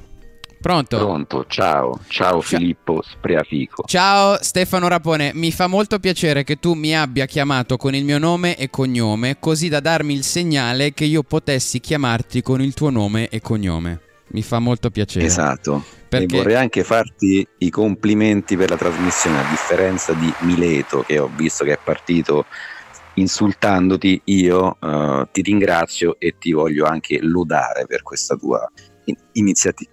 Pronto? Pronto, ciao, ciao Filippo Spreafico. Ciao Stefano Rapone, mi fa molto piacere che tu mi abbia chiamato con il mio nome e cognome, così da darmi il segnale che io potessi chiamarti con il tuo nome e cognome. Mi fa molto piacere. Esatto. Perché- E vorrei anche farti i complimenti per la trasmissione, a differenza di Mileto, che ho visto che è partito insultandoti, io eh, ti ringrazio e ti voglio anche lodare per questa tua in- iniziati-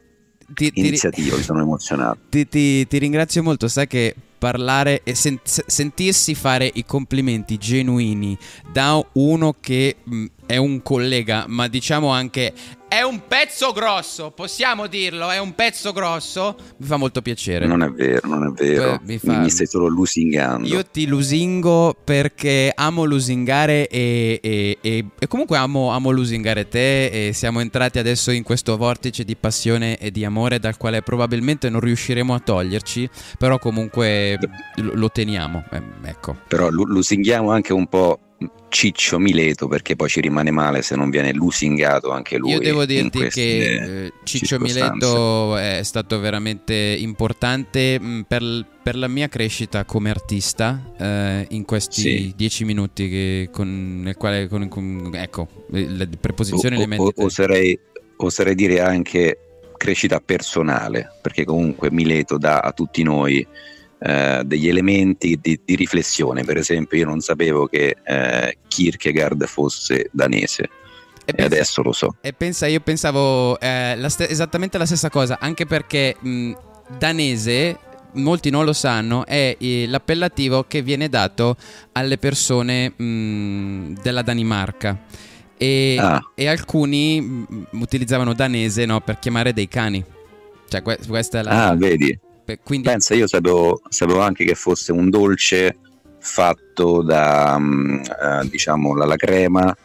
iniziativa, mi sono emozionato. Ti, ti- ti ringrazio molto, sai che parlare e sen- sentirsi fare i complimenti genuini da uno che mh, è un collega, ma diciamo anche è un pezzo grosso, possiamo dirlo, è un pezzo grosso, mi fa molto piacere. Non è vero, non è vero, mi fa- mi stai solo lusingando. Io ti lusingo perché amo lusingare e, e- e- e comunque amo, amo lusingare te e siamo entrati adesso in questo vortice di passione e di amore dal quale probabilmente non riusciremo a toglierci, però comunque lo, teniamo, eh, ecco. Però lu- lusinghiamo anche un po' Ciccio Mileto perché poi ci rimane male se non viene lusingato anche lui. Io devo dirti che eh, Ciccio. Mileto è stato veramente importante mh, per, per la mia crescita come artista eh, in questi Sì. dieci minuti che, con, nel quale con, con- ecco le preposizioni O- le o- metti te. oserei, oserei dire anche crescita personale, perché comunque Mileto dà a tutti noi eh, degli elementi di, di riflessione. Per esempio, io non sapevo che eh, Kierkegaard fosse danese. E, pensa- adesso lo so. E pensa, io pensavo eh, la ste- esattamente la stessa cosa, anche perché mh, danese, molti non lo sanno, è l'appellativo che viene dato alle persone mh, della Danimarca. E, Ah. e alcuni mh, utilizzavano danese no, per chiamare dei cani. Cioè, que- questa è la. Ah, vedi? Quindi- Pensa, io sapevo, sapevo anche che fosse un dolce fatto da, mm, eh, diciamo, la, la crema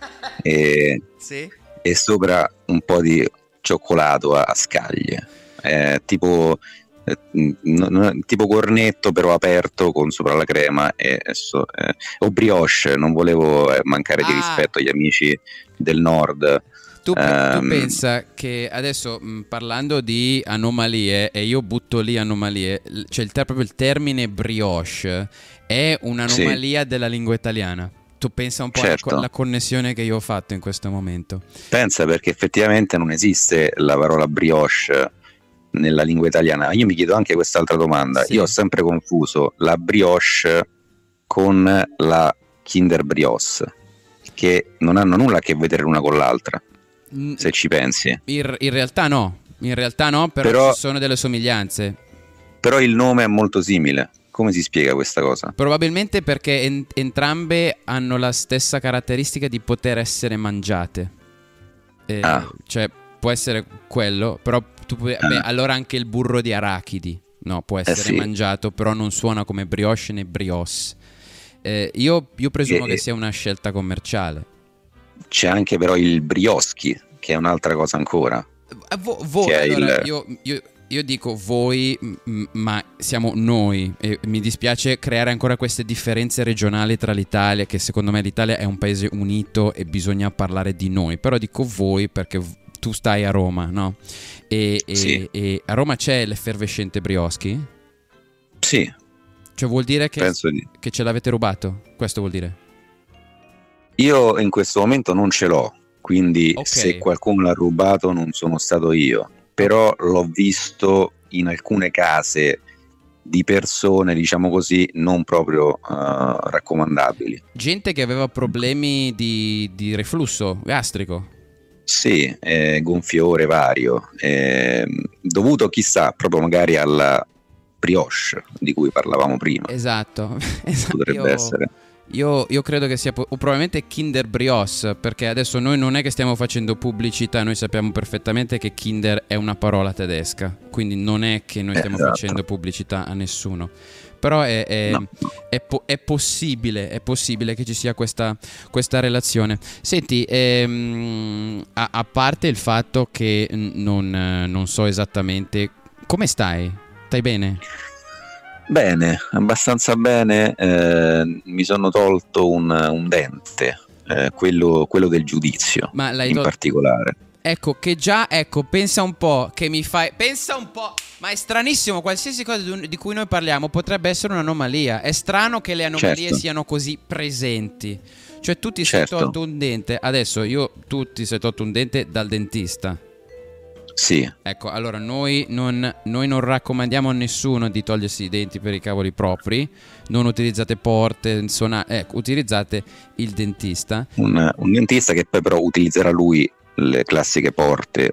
e, Sì. e sopra un po' di cioccolato a, a scaglie. Eh, tipo, eh, mm, no- no- tipo cornetto però aperto con sopra la crema e, e so- eh, o brioche, non volevo eh, mancare di Ah. rispetto agli amici del nord. Tu, tu Ehm, pensa che adesso mh, parlando di anomalie, e io butto lì anomalie, cioè il proprio il termine brioche è un'anomalia della lingua italiana. Tu pensa un po' alla Certo. alla connessione che io ho fatto in questo momento. Pensa perché effettivamente non esiste la parola brioche nella lingua italiana. Io mi chiedo anche quest'altra domanda. Io ho sempre confuso la brioche con la Kinder Brioche, che non hanno nulla a che vedere l'una con l'altra, se ci pensi. In, in realtà no, in realtà no, però, Però- ci sono delle somiglianze. Però il nome è molto simile. Come si spiega questa cosa? Probabilmente perché en- entrambe hanno la stessa caratteristica di poter essere mangiate. Eh, Ah. Cioè, può essere quello, però tu puoi- beh, allora anche il burro di arachidi, no, può essere Eh sì. mangiato, però non suona come brioche né brioche. Eh, io, io presumo E- che sia una scelta commerciale. C'è anche però il brioschi, che è un'altra cosa ancora. Eh, vo- è allora, il- io, io- io dico voi, m- ma siamo noi e mi dispiace creare ancora queste differenze regionali tra l'Italia, che secondo me l'Italia è un paese unito e bisogna parlare di noi, però dico voi perché tu stai a Roma, no? E, e- Sì. e a Roma c'è l'effervescente Brioschi? Sì, Cioè vuol dire che, di... che ce l'avete rubato? Questo vuol dire? Io in questo momento non ce l'ho, quindi Ok. se qualcuno l'ha rubato non sono stato io, però l'ho visto in alcune case di persone, diciamo così, non proprio eh, raccomandabili. Gente che aveva problemi di, di reflusso gastrico. Sì, eh, gonfiore vario, ehm, dovuto chissà proprio magari alla brioche di cui parlavamo prima. Esatto. Esatto. Potrebbe Io- essere. Io, io credo che sia po- o probabilmente Kinder Brioche, perché adesso noi non è che stiamo facendo pubblicità, noi sappiamo perfettamente che Kinder è una parola tedesca, quindi non è che noi stiamo Esatto. facendo pubblicità a nessuno. Però è, è- No. è po- è possibile, è possibile che ci sia questa, questa relazione. Senti, ehm, a, a parte il fatto che non, non so esattamente come stai, stai bene? Bene, abbastanza bene. eh, mi sono tolto un, un dente, eh, quello, quello del giudizio Ma in tol- particolare. Ecco, che già, ecco, pensa un po' che mi fai. Pensa un po'. Ma è stranissimo, qualsiasi cosa di di cui noi parliamo potrebbe essere un'anomalia. È strano che le anomalie Certo. siano così presenti. Cioè, tu ti Certo. sei tolto un dente. Adesso io, tu ti sei tolto un dente dal dentista. Sì, Ecco, allora noi non, noi non raccomandiamo a nessuno di togliersi i denti per i cavoli propri. Non utilizzate porte, sona- ecco, utilizzate il dentista. un, un dentista che poi però utilizzerà lui le classiche porte o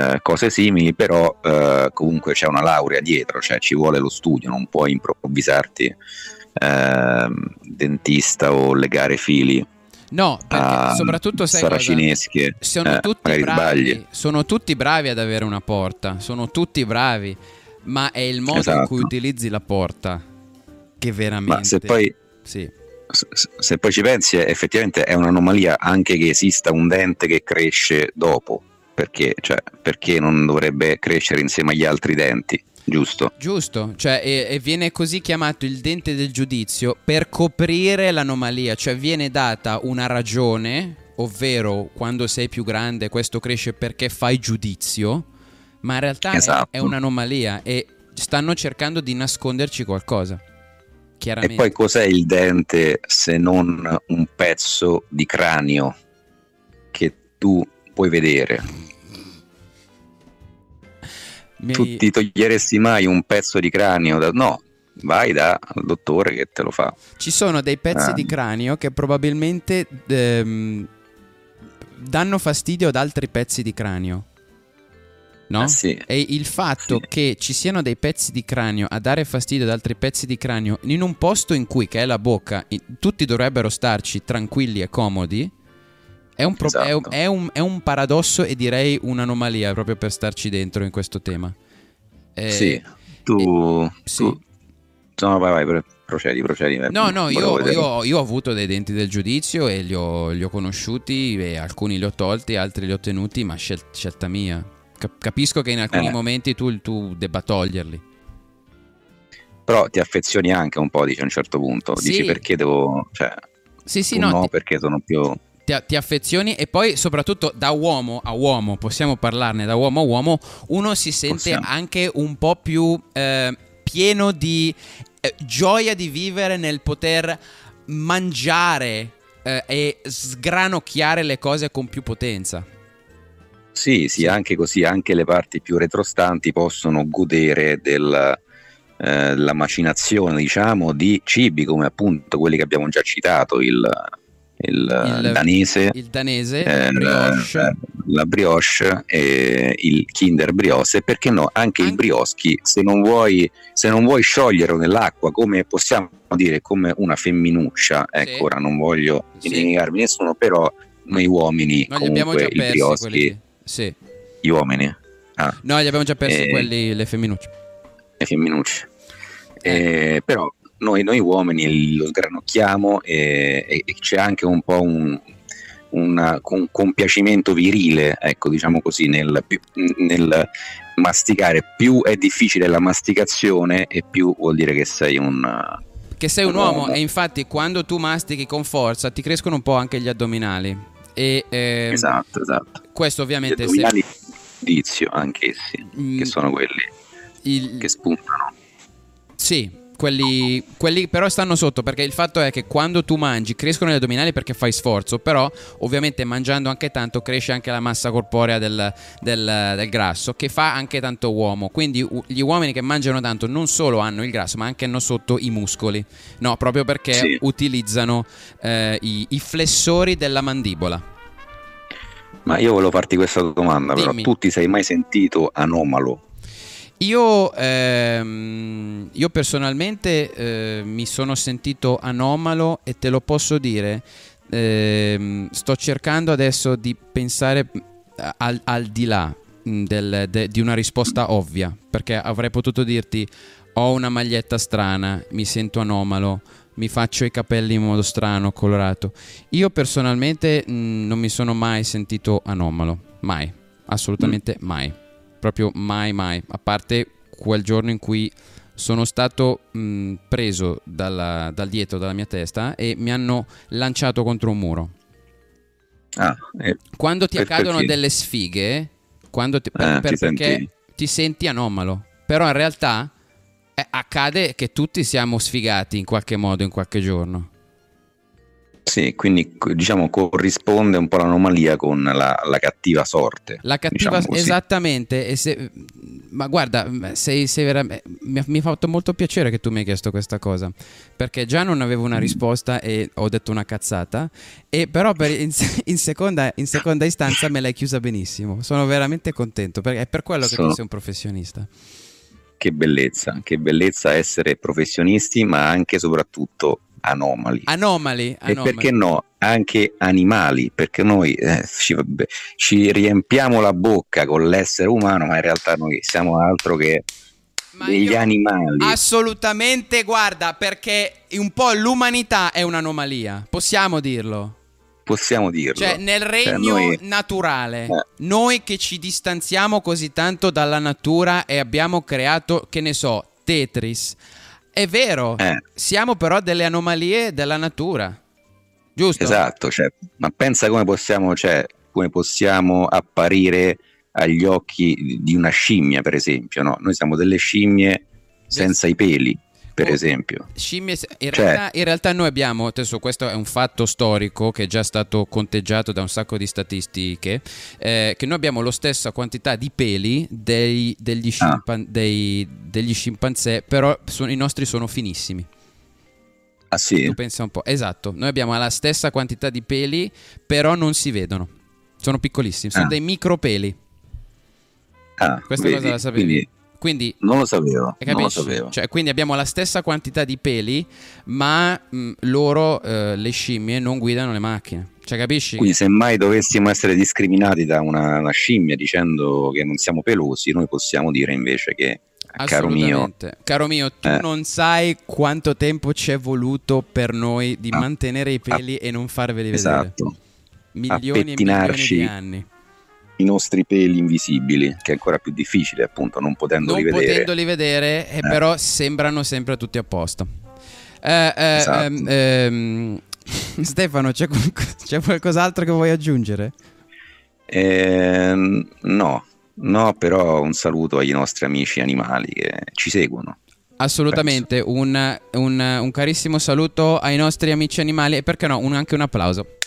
eh, cose simili, però eh, comunque c'è una laurea dietro, cioè ci vuole lo studio, non puoi improvvisarti ehm, dentista o legare fili No, perché a soprattutto sai saracinesche. Sono eh, tutti bravi, sono tutti bravi ad avere una porta, sono tutti bravi, ma è il modo in Esatto. cui utilizzi la porta che veramente Ma se poi, Sì. se- poi ci pensi, effettivamente è un'anomalia anche che esista un dente che cresce dopo. Perché, cioè, perché non dovrebbe crescere insieme agli altri denti, giusto? Giusto, cioè e, e viene così chiamato il dente del giudizio per coprire l'anomalia, cioè viene data una ragione, ovvero quando sei più grande questo cresce perché fai giudizio, ma in realtà è- Esatto. è, un'anomalia e stanno cercando di nasconderci qualcosa. E Chiaramente. poi cos'è il dente se non un pezzo di cranio che tu puoi vedere? Mi- Tu ti toglieresti mai un pezzo di cranio? Da... No, vai dal dottore che te lo fa. Ci sono dei pezzi Ah. di cranio che probabilmente ehm, danno fastidio ad altri pezzi di cranio. No? Ah, sì. E il fatto che ci siano dei pezzi di cranio a dare fastidio ad altri pezzi di cranio in un posto in cui, che è la bocca, tutti dovrebbero starci tranquilli e comodi, è un, pro- è un- Esatto. è un- è un paradosso e direi un'anomalia proprio per starci dentro in questo tema. Eh, sì, tu... sì. tu- No, vai, vai, pro- procedi, procedi. eh, No, no, io, io- io ho avuto dei denti del giudizio e li ho, li ho conosciuti e alcuni li ho tolti, altri li ho tenuti, ma scel- scelta mia. Cap- capisco che in alcuni Eh. momenti tu, tu debba toglierli. Però ti affezioni anche un po', dici a un certo punto. Sì. Dici perché devo... Cioè, Sì, sì, no, no, ti- perché sono più... ti, ti affezioni e poi soprattutto da uomo a uomo, possiamo parlarne da uomo a uomo, uno si sente Possiamo. anche un po' più eh, pieno di eh, gioia di vivere nel poter mangiare eh, e sgranocchiare le cose con più potenza. Sì, sì, anche così, anche le parti più retrostanti possono godere del, eh, della macinazione, diciamo, di cibi come appunto quelli che abbiamo già citato, il, il, Il- danese, Il danese, eh, la brioche. eh, la brioche e il Kinder Brioche, perché no, anche il brioschi, se non vuoi, se non vuoi scioglierlo nell'acqua, come possiamo dire, come una femminuccia, ecco, ora non voglio inimicarmi nessuno, però noi uomini, No, comunque il brioschi, quelli. Sì. gli uomini, ah, No, li abbiamo già persi Eh, quelli, le femminucce. le femminucce. Eh, però noi, noi uomini lo sgranocchiamo e, e- e c'è anche un po' un, un con- compiacimento virile, ecco, diciamo così, nel, nel masticare. Più è difficile la masticazione e più vuol dire che sei un... Che sei un uomo e infatti quando tu mastichi con forza ti crescono un po' anche gli addominali. E, ehm, Esatto, esatto. Questo Gli ovviamente se- addominali indizio anch'essi, Mm. che sono quelli che spuntano. Sì, quelli, quelli però stanno sotto perché il fatto è che quando tu mangi crescono gli addominali perché fai sforzo, però ovviamente mangiando anche tanto cresce anche la massa corporea del, del- del grasso che fa anche tanto uomo. Quindi gli uomini che mangiano tanto non solo hanno il grasso ma anche hanno sotto i muscoli, no, proprio perché Sì. utilizzano eh, i, i flessori della mandibola. Ma io volevo farti questa domanda, però Dimmi. tu ti sei mai sentito anomalo? Io, ehm, io personalmente eh, mi sono sentito anomalo e te lo posso dire. ehm, sto cercando adesso di pensare eh, al, al di là mh, del- de- di una risposta ovvia, perché avrei potuto dirti ho una maglietta strana, mi sento anomalo, mi faccio i capelli in modo strano, colorato. Io personalmente mh, non mi sono mai sentito anomalo, mai, assolutamente mai, proprio mai mai, a parte quel giorno in cui sono stato mh, preso dalla- dal dietro dalla mia testa e mi hanno lanciato contro un muro. Ah, eh, Quando ti accadono perché? delle sfighe, quando ti, Eh, per- ti perché senti- ti senti anomalo, però in realtà eh, accade che tutti siamo sfigati in qualche modo, in qualche giorno. Sì, quindi diciamo corrisponde un po' l'anomalia con la, la cattiva sorte. La cattiva, diciamo esattamente. se- ma guarda, sei, sei veramente- mi, ha, mi ha fatto molto piacere che tu mi hai chiesto questa cosa. Perché già non avevo Mm. una risposta e ho detto una cazzata. E però per- in, in seconda, in seconda istanza me l'hai chiusa benissimo. Sono veramente contento. Perché è per quello che tu Sono- sei un professionista. Che bellezza, che bellezza essere professionisti, ma anche e soprattutto anomali. Anomali. E anomali. perché no? Anche animali, perché noi eh, ci, ci riempiamo la bocca con l'essere umano, ma in realtà noi siamo altro che degli animali. Assolutamente, guarda, perché un po' l'umanità è un'anomalia. Possiamo dirlo. Possiamo dirlo. Cioè, nel Cioè, regno noi- naturale, Eh. noi che ci distanziamo così tanto dalla natura e abbiamo creato, che ne so, Tetris. È vero, Eh. siamo però delle anomalie della natura. Giusto? Esatto, cioè, ma pensa come possiamo, cioè, come possiamo apparire agli occhi di una scimmia, per esempio. No? Noi siamo delle scimmie senza i peli, per esempio. Scimmie, in, Cioè- realtà, in realtà noi abbiamo, adesso questo è un fatto storico che è già stato conteggiato da un sacco di statistiche, eh, che noi abbiamo la stessa quantità di peli dei- degli, scimpan- dei- degli scimpanzé, però sono- i nostri sono finissimi. Ah sì? Tu pensa un po'. Esatto, noi abbiamo la stessa quantità di peli, però non si vedono. Sono piccolissimi, sono Ah. dei micropeli. Ah, Questa vedi? cosa la sapevi? Quindi Quindi non lo sapevo, non lo sapevo. Cioè, quindi abbiamo la stessa quantità di peli, ma mh, loro, eh, le scimmie, non guidano le macchine. Cioè, capisci? Quindi se mai dovessimo essere discriminati da una, una scimmia dicendo che non siamo pelosi, noi possiamo dire invece che, caro mio. Caro mio, tu Eh. non sai quanto tempo ci è voluto per noi di Ah. mantenere i peli e non farveli vedere. esatto, Milioni e milioni di anni. I nostri peli invisibili, che è ancora più difficile appunto non potendoli non vedere. potendoli vedere, eh, però sembrano sempre tutti a posto. Eh, eh, Esatto. ehm, ehm, Stefano, c'è, c'è qualcos'altro che vuoi aggiungere? Ehm, no, no, però un saluto agli nostri amici animali che ci seguono. Assolutamente, un, un- un carissimo saluto ai nostri amici animali e perché no, un- anche un applauso.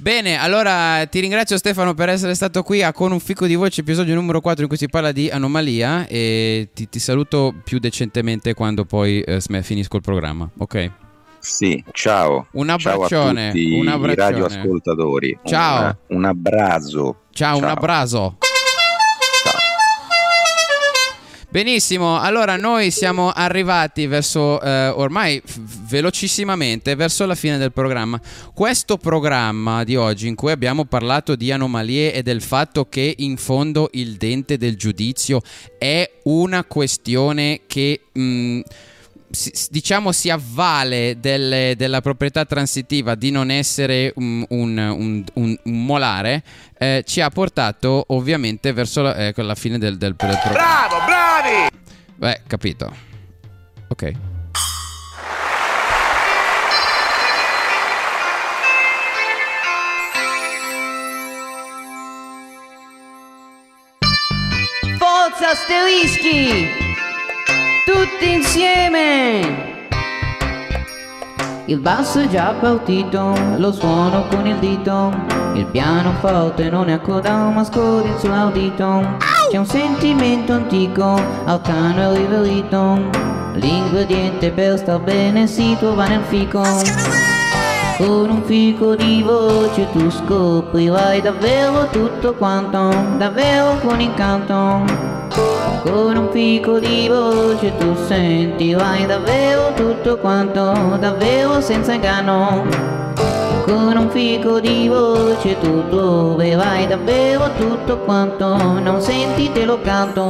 Bene, allora ti ringrazio Stefano per essere stato qui a Con un fico di voce, episodio numero 4 in cui si parla di anomalia e ti, ti saluto più decentemente quando poi eh, finisco il programma, ok? Sì, ciao. Un Ciao a abbraccione, tutti un i abbraccione. radioascoltatori. Ciao. Un, un abbraccio. Ciao, un abbraccio. Benissimo, allora noi siamo arrivati verso eh, ormai velocissimamente verso la fine del programma. Questo programma di oggi in cui abbiamo parlato di anomalie e del fatto che in fondo il dente del giudizio è una questione che mh, si- diciamo si avvale delle- della proprietà transitiva di non essere un, un- un- un- molare, eh, ci ha portato ovviamente verso la, ecco, la fine del, del, del programma. Bravo, bravi! Beh, capito. Ok. Forza asterischi! Tutti insieme! Il basso è già partito, lo suono con il dito. Il pianoforte non è a coda, ma scorri il suo audito. C'è un sentimento antico, arcano e riverito. L'ingrediente per star bene si trova nel fico. Con un fico di voce tu scoprirai davvero tutto quanto, davvero con incanto. Con un fico di voce tu sentirai davvero tutto quanto, davvero senza inganno. Con un fico di voce tu troverai davvero tutto quanto, non senti te lo canto.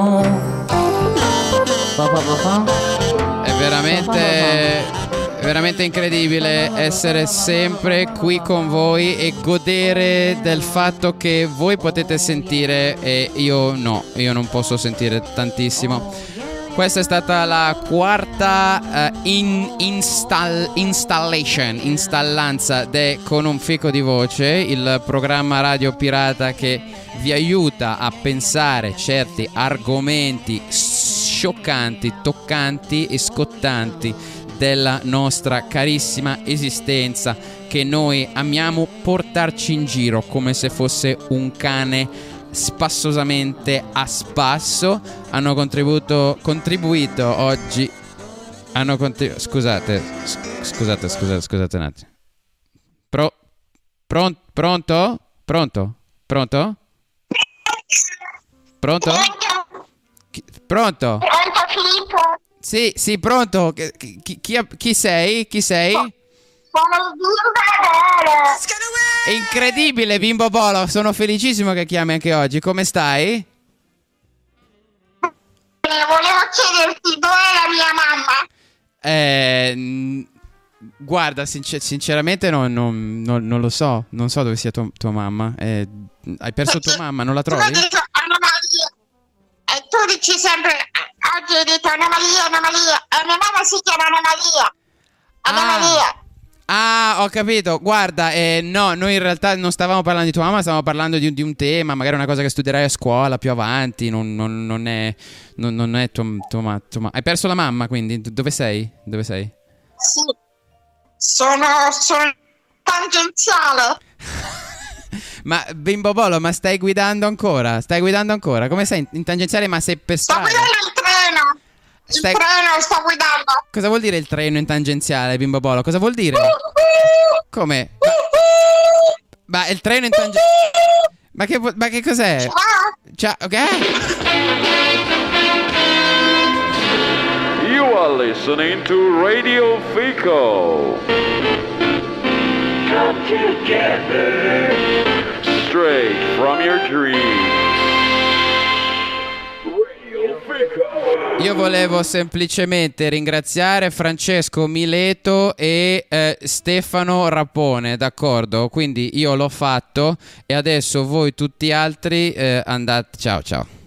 Pa, pa, pa. È veramente, è veramente incredibile essere sempre qui con voi e godere del fatto che voi potete sentire e io no, io non posso sentire tantissimo. Questa è stata la quarta eh, in- install- installation, installanza de Con un fico di voce, il programma radio pirata che vi aiuta a pensare certi argomenti scioccanti, toccanti e scottanti della nostra carissima esistenza che noi amiamo portarci in giro come se fosse un cane spassosamente a spasso. Hanno contribuito, contribuito oggi hanno contribuito scusate sc- scusate scusate scusate un attimo. Pro, pron- pronto? Pronto? Pronto? Pronto? Pronto? Pronto Filippo? sì sì pronto. Chi, chi- chi- chi sei? Chi sei? Sono il bimbo incredibile Bimbo Bolo sono felicissimo che chiami anche oggi come stai Volevo chiederti dov'è la mia mamma? Eh, guarda, sincer- sinceramente non, non- non- non lo so. Non so dove sia tua, tua mamma. Eh, hai perso tua mamma, non la Tu trovi? hai detto anomalia. E tu dici sempre, eh, oggi hai detto anomalia, anomalia. E mia mamma si chiama anomalia. Anomalia. Ah, ho capito. Guarda, eh, no, noi in realtà non stavamo parlando di tua mamma, stavamo parlando di, di un tema, magari una cosa che studierai a scuola più avanti. Non, non- non è, non, non è tua, tua ma- tua ma- Hai perso la mamma, quindi dove sei? Dove sei? Sì. Sono sul tangenziale. Ma Bimbo Bolo, ma stai guidando ancora? Stai guidando ancora? Come sei in, in tangenziale, ma sei per Sto strada? guidando il treno. Il Stai- treno sto guidando. Cosa vuol dire il treno in tangenziale, Bimbo Bolo? Cosa vuol dire? Come? Ma, ma il treno in tangenziale... Ma che, ma che cos'è? Ciao, ok? You are listening to Radio Fico. Come together. Straight from your dreams. Io volevo semplicemente ringraziare Francesco Mileto e eh, Stefano Rappone, d'accordo? Quindi io l'ho fatto e adesso voi tutti altri eh, andate... Ciao, ciao.